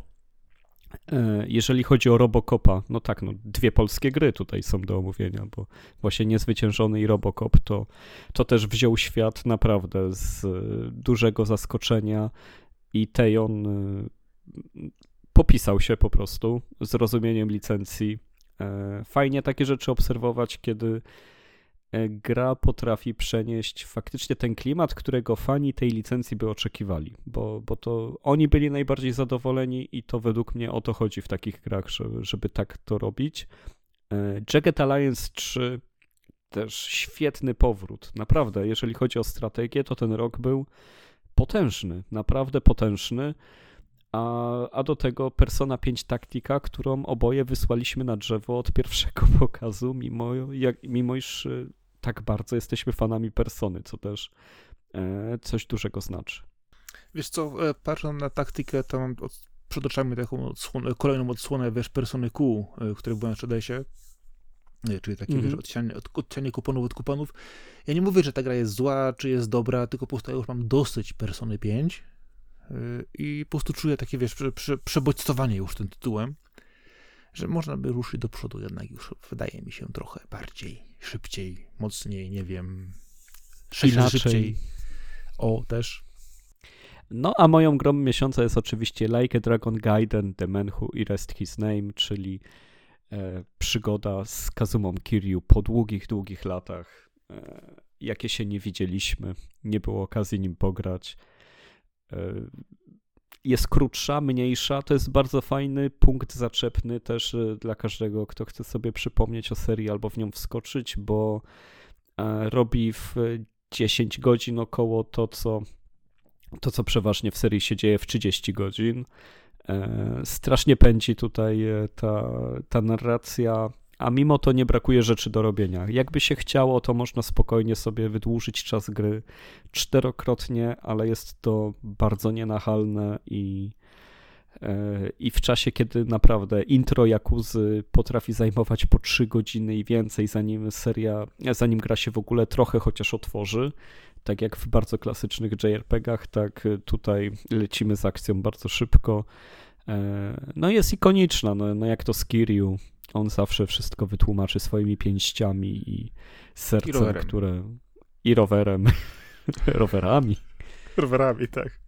E, jeżeli chodzi o Robocopa, no tak, no dwie polskie gry tutaj są do omówienia, bo właśnie Niezwyciężony i Robocop to, to też wziął świat naprawdę z dużego zaskoczenia i Tejon e, popisał się po prostu z rozumieniem licencji. E, fajnie takie rzeczy obserwować, kiedy gra potrafi przenieść faktycznie ten klimat, którego fani tej licencji by oczekiwali, bo, bo to oni byli najbardziej zadowoleni i to według mnie o to chodzi w takich grach, żeby, żeby tak to robić. E, Jagged Alliance 3 też świetny powrót. Naprawdę, jeżeli chodzi o strategię, to ten rok był potężny, naprawdę potężny. A, a do tego Persona 5 taktika, którą oboje wysłaliśmy na drzewo od pierwszego pokazu, mimo, jak, mimo iż tak bardzo jesteśmy fanami persony, co też e, coś dużego znaczy. Wiesz co, e, patrząc na taktykę, to mam od, przed oczami taką odsłonę, kolejną odsłonę, wiesz, persony Q, e, które były na CDS-ie, czyli takie, mm -hmm. wiesz, odcianie, od, odcianie kuponów od kuponów. Ja nie mówię, że ta gra jest zła, czy jest dobra, tylko po prostu ja już mam dosyć Persony 5 i po prostu czuję takie, wiesz, prze, prze, przebodźcowanie już tym tytułem że można by ruszyć do przodu jednak już, wydaje mi się, trochę bardziej, szybciej, mocniej, nie wiem, razy szybciej. O, też. No, a moją grą miesiąca jest oczywiście Like a Dragon Gaiden, The Man Who Erased His Name, czyli e, przygoda z Kazumą Kiryu po długich, długich latach, e, jakie się nie widzieliśmy, nie było okazji nim pograć. E, jest krótsza, mniejsza. To jest bardzo fajny punkt zaczepny też e, dla każdego, kto chce sobie przypomnieć o serii albo w nią wskoczyć, bo e, robi w 10 godzin około to, co, to, co przeważnie w serii się dzieje w 30 godzin. E, strasznie pędzi tutaj ta, ta narracja a mimo to nie brakuje rzeczy do robienia. Jakby się chciało, to można spokojnie sobie wydłużyć czas gry czterokrotnie, ale jest to bardzo nienachalne i, e, i w czasie, kiedy naprawdę intro Jakuzy potrafi zajmować po 3 godziny i więcej, zanim seria, zanim gra się w ogóle trochę chociaż otworzy, tak jak w bardzo klasycznych JRPG-ach, tak tutaj lecimy z akcją bardzo szybko. E, no jest ikoniczna, no, no jak to z Kiryu, on zawsze wszystko wytłumaczy swoimi pięściami i sercem, I które. I rowerem. Rowerami. Rowerami, tak.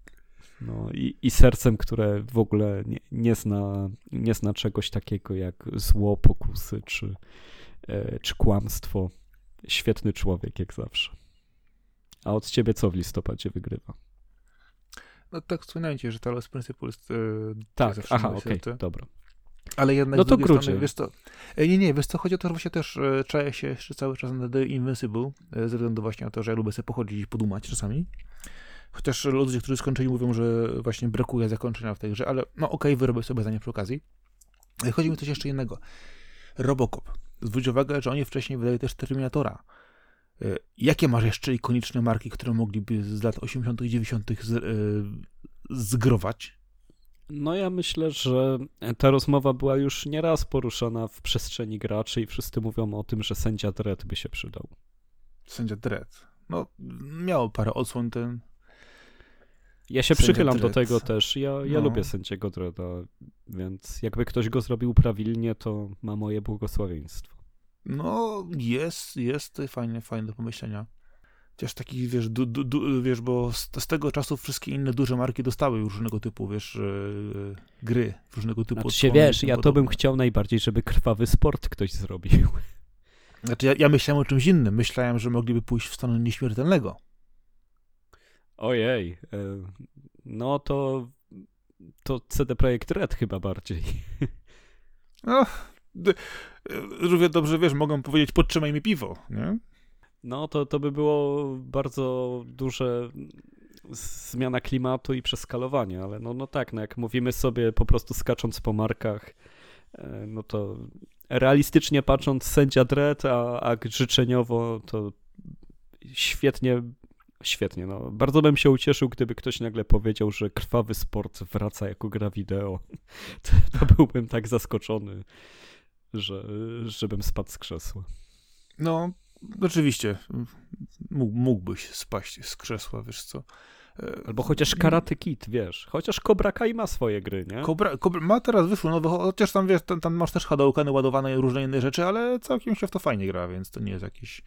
No i, i sercem, które w ogóle nie, nie, zna, nie zna czegoś takiego jak zło, pokusy czy, e, czy kłamstwo. Świetny człowiek, jak zawsze. A od ciebie co w listopadzie wygrywa? No tak wspominajcie, że Talos Principle jest... E, tak, aha, okej, okay, dobra. Ale jednak no to krócej. wiesz co, e, nie, nie, wiesz co, chodzi o to, że właśnie też e, czaję się jeszcze cały czas na The Invincible, e, ze względu właśnie na to, że ja lubię sobie pochodzić i podumać czasami. Chociaż ludzie, którzy skończyli, mówią, że właśnie brakuje zakończenia w tej grze, ale no okej, okay, wyrobię sobie zdanie przy okazji. Chodzi mi o coś jeszcze innego. Robocop. Zwróć uwagę, że oni wcześniej wydali też Terminatora. Jakie masz jeszcze ikoniczne marki, które mogliby z lat 80., 90. Z, zgrować? No ja myślę, że ta rozmowa była już nieraz poruszana w przestrzeni graczy i wszyscy mówią o tym, że sędzia Dredd by się przydał. Sędzia Dredd. No, miał parę odsłon ten. Ja się przychylam do tego też. Ja, ja no. lubię sędziego Dredda, więc jakby ktoś go zrobił prawilnie, to ma moje błogosławieństwo. No, jest, jest fajne, fajne do pomyślenia. Chociaż takich, wiesz, du, du, du, wiesz, bo z, z, tego czasu wszystkie inne duże marki dostały różnego typu, wiesz, yy, gry różnego typu. Znaczy się, wiesz, ja to bym chciał najbardziej, żeby krwawy sport ktoś zrobił. Znaczy, ja, ja myślałem o czymś innym. Myślałem, że mogliby pójść w stronę nieśmiertelnego. Ojej. E, no to to CD Projekt Red chyba bardziej. No, równie dobrze, wiesz, mogą powiedzieć, podtrzymaj mi piwo, nie? No to, to by było bardzo duże zmiana klimatu i przeskalowanie, ale no, no tak, no jak mówimy sobie po prostu skacząc po markach, e, no to realistycznie patrząc sędzia Dredd, a, a życzeniowo to świetnie, świetnie, no. Bardzo bym się ucieszył, gdyby ktoś nagle powiedział, że krwawy sport wraca jako gra wideo. To, to byłbym tak zaskoczony. że, żebym spadł z krzesła. No, oczywiście. Mógłbyś spaść z krzesła, wiesz co. E, Albo chociaż Karate Kid, wiesz. Chociaż Cobra Kai ma swoje gry, nie? Cobra, Cobra ma teraz wyszło nowe, chociaż tam wiesz, tam, tam masz też Hadoukeny ładowane i różne inne rzeczy, ale całkiem się w to fajnie gra, więc to nie jest jakieś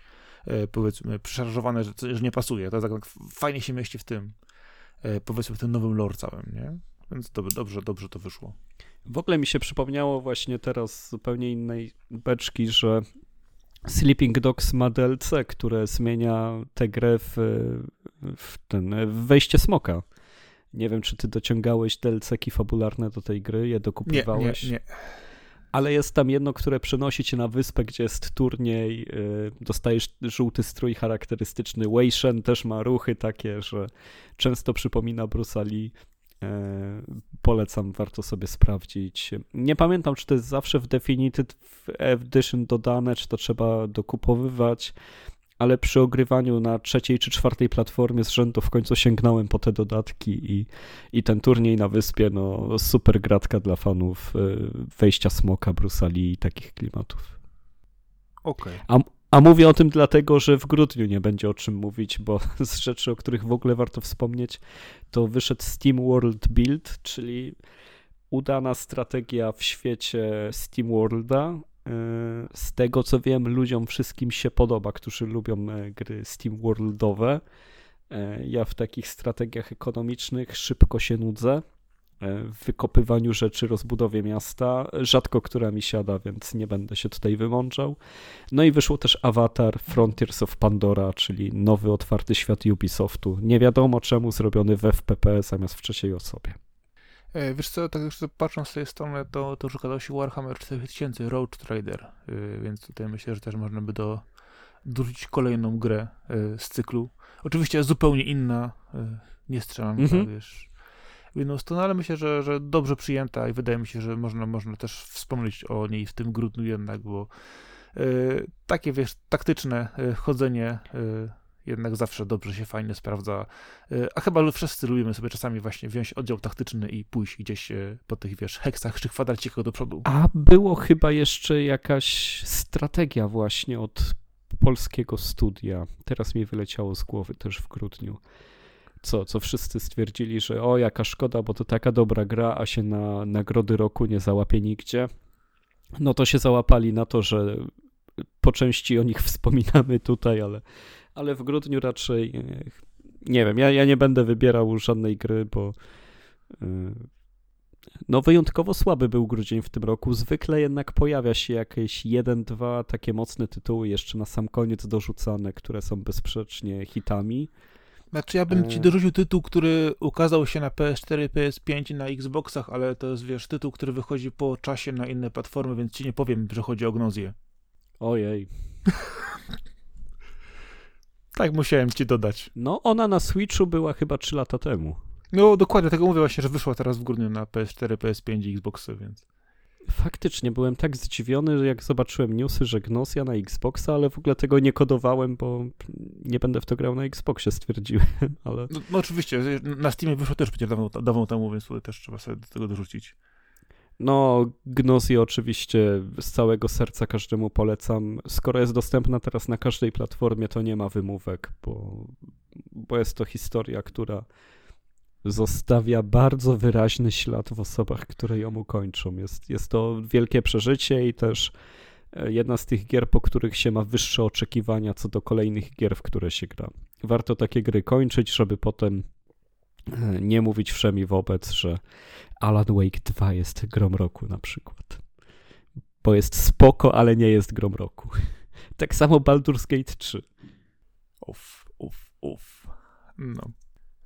e, powiedzmy przeszarżowane, że, że nie pasuje. To tak fajnie się mieści w tym, e, powiedzmy w tym nowym lore całym, nie? Więc dobrze, dobrze, dobrze to wyszło. W ogóle mi się przypomniało właśnie teraz zupełnie innej beczki, że Sleeping Dogs ma DLC, które zmienia tę grę w, w, ten, w wejście smoka. Nie wiem, czy ty dociągałeś DLC-ki fabularne do tej gry, je dokupywałeś? Nie, nie, nie. Ale jest tam jedno, które przenosi cię na wyspę, gdzie jest turniej, yy, dostajesz żółty strój charakterystyczny. Wei Shen też ma ruchy takie, że często przypomina Bruce Lee. E, polecam, warto sobie sprawdzić. Nie pamiętam, czy to jest zawsze w Definitive Edition dodane, czy to trzeba dokupowywać, ale przy ogrywaniu na trzeciej czy czwartej platformie z rzędu w końcu sięgnąłem po te dodatki i, i ten turniej na wyspie, no super gratka dla fanów e, wejścia Smoka, Brusali i takich klimatów. Okej. Okay. A mówię o tym dlatego, że w grudniu nie będzie o czym mówić, bo z rzeczy, o których w ogóle warto wspomnieć, to wyszedł Steam World Build, czyli udana strategia w świecie Steam Worlda. E, z tego co wiem, ludziom wszystkim się podoba, którzy lubią e, gry Steam Worldowe. E, ja w takich strategiach ekonomicznych szybko się nudzę. E, w wykopywaniu rzeczy, rozbudowie miasta. Rzadko która mi siada, więc nie będę się tutaj wymączał. No i wyszło też Avatar Frontiers of Pandora, czyli nowy otwarty świat Ubisoftu. Nie wiadomo czemu zrobiony w FPP zamiast w trzeciej osobie. E, wiesz co, tak już patrząc z tej strony, to, to ukazał się Warhammer 4000 Road Trader, e, więc tutaj myślę, że też można by do, dorzucić kolejną grę z cyklu. Oczywiście zupełnie inna, nie strzelanka, mhm. wiesz, w jedną stronę, ale myślę, że, że dobrze przyjęta i wydaje mi się, że można, można też wspomnieć o niej w tym grudniu jednak, bo y, takie, wiesz, taktyczne y, chodzenie y, jednak zawsze dobrze się fajnie sprawdza. A chyba wszyscy lubimy sobie czasami właśnie wziąć oddział taktyczny i pójść gdzieś po tych, wiesz, heksach czy kwadracikach do przodu. A było chyba jeszcze jakaś strategia właśnie od polskiego studia. Teraz mi wyleciało z głowy też w grudniu co, co wszyscy stwierdzili, że o jaka szkoda, bo to taka dobra gra, a się na nagrody roku nie załapie nigdzie. No to się załapali na to, że po części o nich wspominamy tutaj, ale, ale w grudniu raczej nie wiem, ja, ja nie będę wybierał żadnej gry, bo y, no wyjątkowo słaby był grudzień w tym roku. Zwykle jednak pojawia się jakieś jeden, dwa takie mocne tytuły jeszcze na sam koniec dorzucane, które są bezsprzecznie hitami. Znaczy ja bym ci e. dorzucił tytuł, który ukazał się na PS4, PS5 i na Xboxach, ale to jest, wiesz, tytuł, który wychodzi po czasie na inne platformy, więc ci nie powiem, że chodzi o Gnozję. Ojej. tak musiałem ci dodać. No, ona na Switchu była chyba 3 lata temu. No, dokładnie, tego mówię właśnie, że wyszła teraz w grudniu na PS4, PS5 i Xboxy, więc... Faktycznie byłem tak zdziwiony, że jak zobaczyłem newsy, że Gnosia na Xboxa, ale w ogóle tego nie kodowałem, bo nie będę w to grał na Xboxie, stwierdziłem, ale... No, no oczywiście, na Steamie wyszło też przecież dawno, dawno temu, więc tutaj też trzeba sobie do tego dorzucić. No, Gnosję oczywiście z całego serca każdemu polecam. Skoro jest dostępna teraz na każdej platformie, to nie ma wymówek, bo, bo jest to historia, która zostawia bardzo wyraźny ślad w osobach, które ją ukończą. Jest, jest to wielkie przeżycie i też e, jedna z tych gier, po których się ma wyższe oczekiwania co do kolejnych gier, w które się gra. Warto takie gry kończyć, żeby potem e, nie mówić wszemi wobec, że Alan Wake 2 jest grom roku na przykład. Bo jest spoko, ale nie jest grom roku. Tak samo Baldur's Gate 3. Uff, uff, uff. No.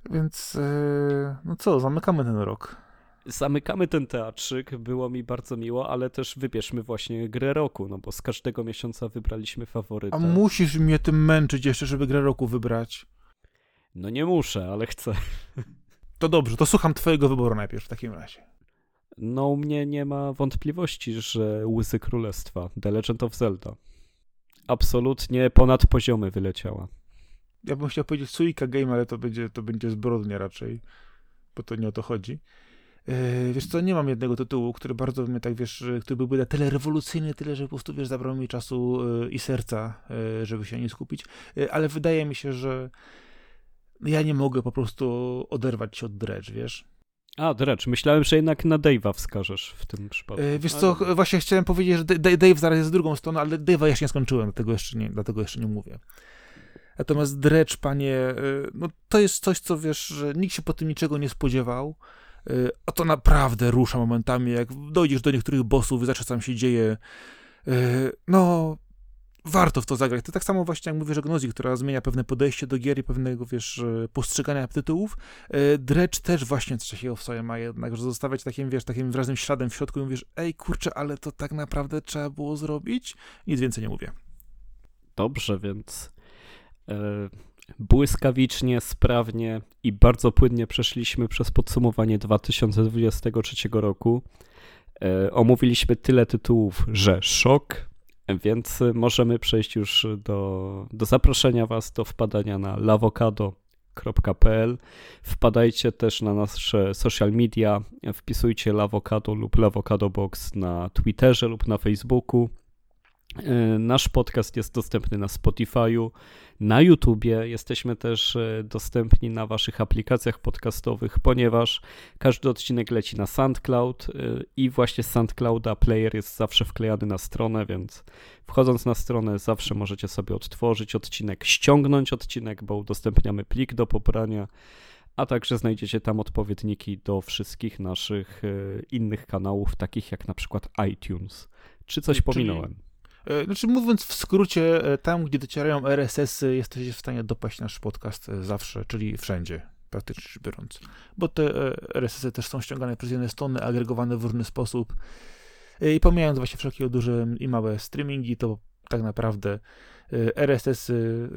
Więc yy, no co, zamykamy ten rok. Zamykamy ten teatrzyk, było mi bardzo miło, ale też wybierzmy właśnie grę roku, no bo z każdego miesiąca wybraliśmy faworyta. A musisz mnie tym męczyć jeszcze, żeby grę roku wybrać. No nie muszę, ale chcę. To dobrze, to słucham twojego wyboru najpierw w takim razie. No u mnie nie ma wątpliwości, że Łysy Królestwa, The Legend of Zelda. Absolutnie ponad poziomy wyleciała ja bym chciał powiedzieć Suika Game, ale to będzie, to będzie zbrodnia raczej, bo to nie o to chodzi. Yy, wiesz co, nie mam jednego tytułu, który bardzo mnie tak, wiesz, który byłby na tyle rewolucyjny, tyle, że po prostu, wiesz, zabrał mi czasu yy, i serca, yy, żeby się nie skupić, ale wydaje mi się, że ja nie mogę po prostu oderwać się od Dredge, wiesz. A, Dredge, myślałem, że jednak na Dave'a wskażesz w tym przypadku. Wiesz co, ale... właśnie chciałem powiedzieć, że Dave zaraz jest z drugą stroną, ale Dave'a jeszcze nie skończyłem, dlatego jeszcze nie, dlatego jeszcze nie mówię. Natomiast Dredge, panie, yy, no to jest coś, co wiesz, że nikt się po tym niczego nie spodziewał, yy, a to naprawdę rusza momentami, jak dojdziesz do niektórych bossów, zobaczysz, co tam się dzieje, yy, no warto w to zagrać. To tak samo właśnie jak mówię, że Gnozi, która zmienia pewne podejście do gier i pewnego, wiesz, postrzegania tytułów. Dredge też właśnie coś takiego w sobie ma jednak, że zostawiać takim, wiesz, takim wyraźnym śladem w środku i mówisz, ej, kurczę, ale to tak naprawdę trzeba było zrobić? Nic więcej nie mówię. Dobrze, więc e, błyskawicznie, sprawnie i bardzo płynnie przeszliśmy przez podsumowanie 2023 roku. E, omówiliśmy tyle tytułów, że szok, więc możemy przejść już do, do zaproszenia Was do wpadania na lawokado.pl. Wpadajcie też na nasze social media, wpisujcie Lawokado lub Lawokado Box na Twitterze lub na Facebooku. E, nasz podcast jest dostępny na Spotify'u, na YouTubie. Jesteśmy też e, dostępni na Waszych aplikacjach podcastowych, ponieważ każdy odcinek leci na SoundCloud e, i właśnie z SoundClouda player jest zawsze wklejany na stronę, więc wchodząc na stronę zawsze możecie sobie odtworzyć odcinek, ściągnąć odcinek, bo udostępniamy plik do pobrania a także znajdziecie tam odpowiedniki do wszystkich naszych innych kanałów, takich jak na przykład iTunes. Czy coś Czyli... pominąłem? E, znaczy, mówiąc w skrócie, e, tam, gdzie docierają RSS-y, jesteście w stanie dopaść nasz podcast e, zawsze, czyli wszędzie, praktycznie rzecz biorąc. Bo te RSS-y też są ściągane przez jedne strony, agregowane w różny sposób. I pomijając właśnie wszelkie duże i małe streamingi, to tak naprawdę RSS-y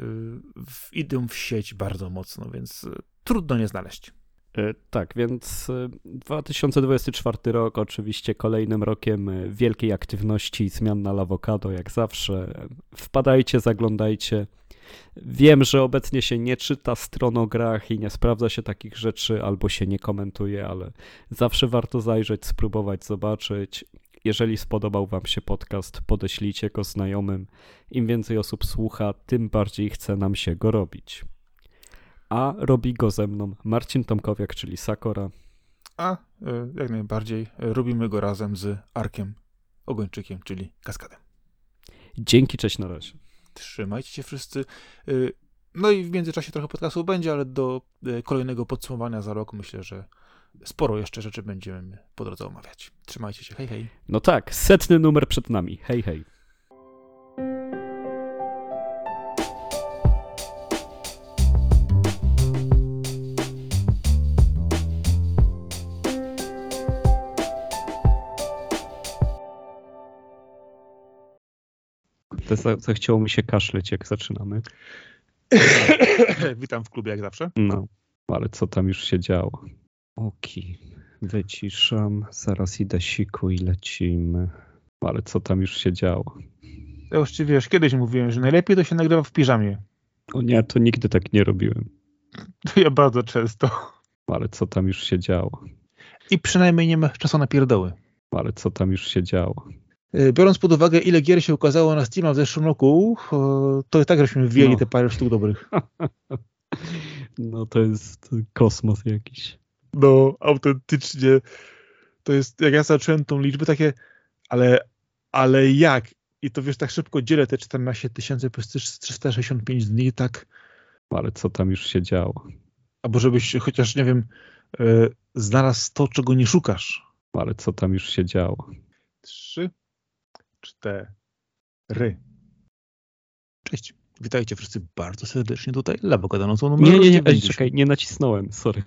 idą w sieć bardzo mocno, więc trudno nie znaleźć. E, tak, więc 2024 e, rok oczywiście kolejnym rokiem e, wielkiej aktywności i zmian na Lawokado, jak zawsze. Wpadajcie, zaglądajcie. Wiem, że obecnie się nie czyta stron o grach i nie sprawdza się takich rzeczy, albo się nie komentuje, ale zawsze warto zajrzeć, spróbować, zobaczyć. Jeżeli spodobał Wam się podcast, podeślijcie go znajomym. Im więcej osób słucha, tym bardziej chce nam się go robić a robi go ze mną Marcin Tomkowiak, czyli Sakora. A e, jak najbardziej robimy go razem z Arkiem Ogończykiem, czyli Kaskadem. Dzięki, cześć na razie. Trzymajcie się wszyscy. E, no i w międzyczasie trochę podcastu będzie, ale do kolejnego podsumowania za rok myślę, że sporo jeszcze rzeczy będziemy po drodze omawiać. Trzymajcie się, hej hej. No tak, setny numer przed nami. Hej hej. To zachciało mi się kaszleć, jak zaczynamy. Witam w klubie, jak zawsze. No, ale co tam już się działo? Oki, wyciszam, zaraz idę siku i lecimy. Ale co tam już się działo? Ja już ci wiesz, kiedyś mówiłem, że najlepiej to się nagrywa w piżamie. O nie, to nigdy tak nie robiłem. Ja bardzo często. Ale co tam już się działo? I przynajmniej nie ma czasu na pierdoły. Ale co tam już się działo? E, biorąc pod uwagę, ile gier się ukazało na Steam w zeszłym roku, e, to i tak żeśmy wjęli no. te parę sztuk dobrych. No to jest kosmos jakiś. No, autentycznie. To jest, jak ja zacząłem tą liczbę, takie, ale, ale jak? I to wiesz, tak szybko dzielę te 14 tysięcy przez 365 dni, tak. Ale co tam już się działo? Albo żebyś chociaż, nie wiem, e, znalazł to, czego nie szukasz. Ale co tam już się działo? Trzy, cztery. Cześć. Witajcie wszyscy bardzo serdecznie tutaj. Labo gadano numer Nie, nie, nie, czekaj, nie nacisnąłem, sorry.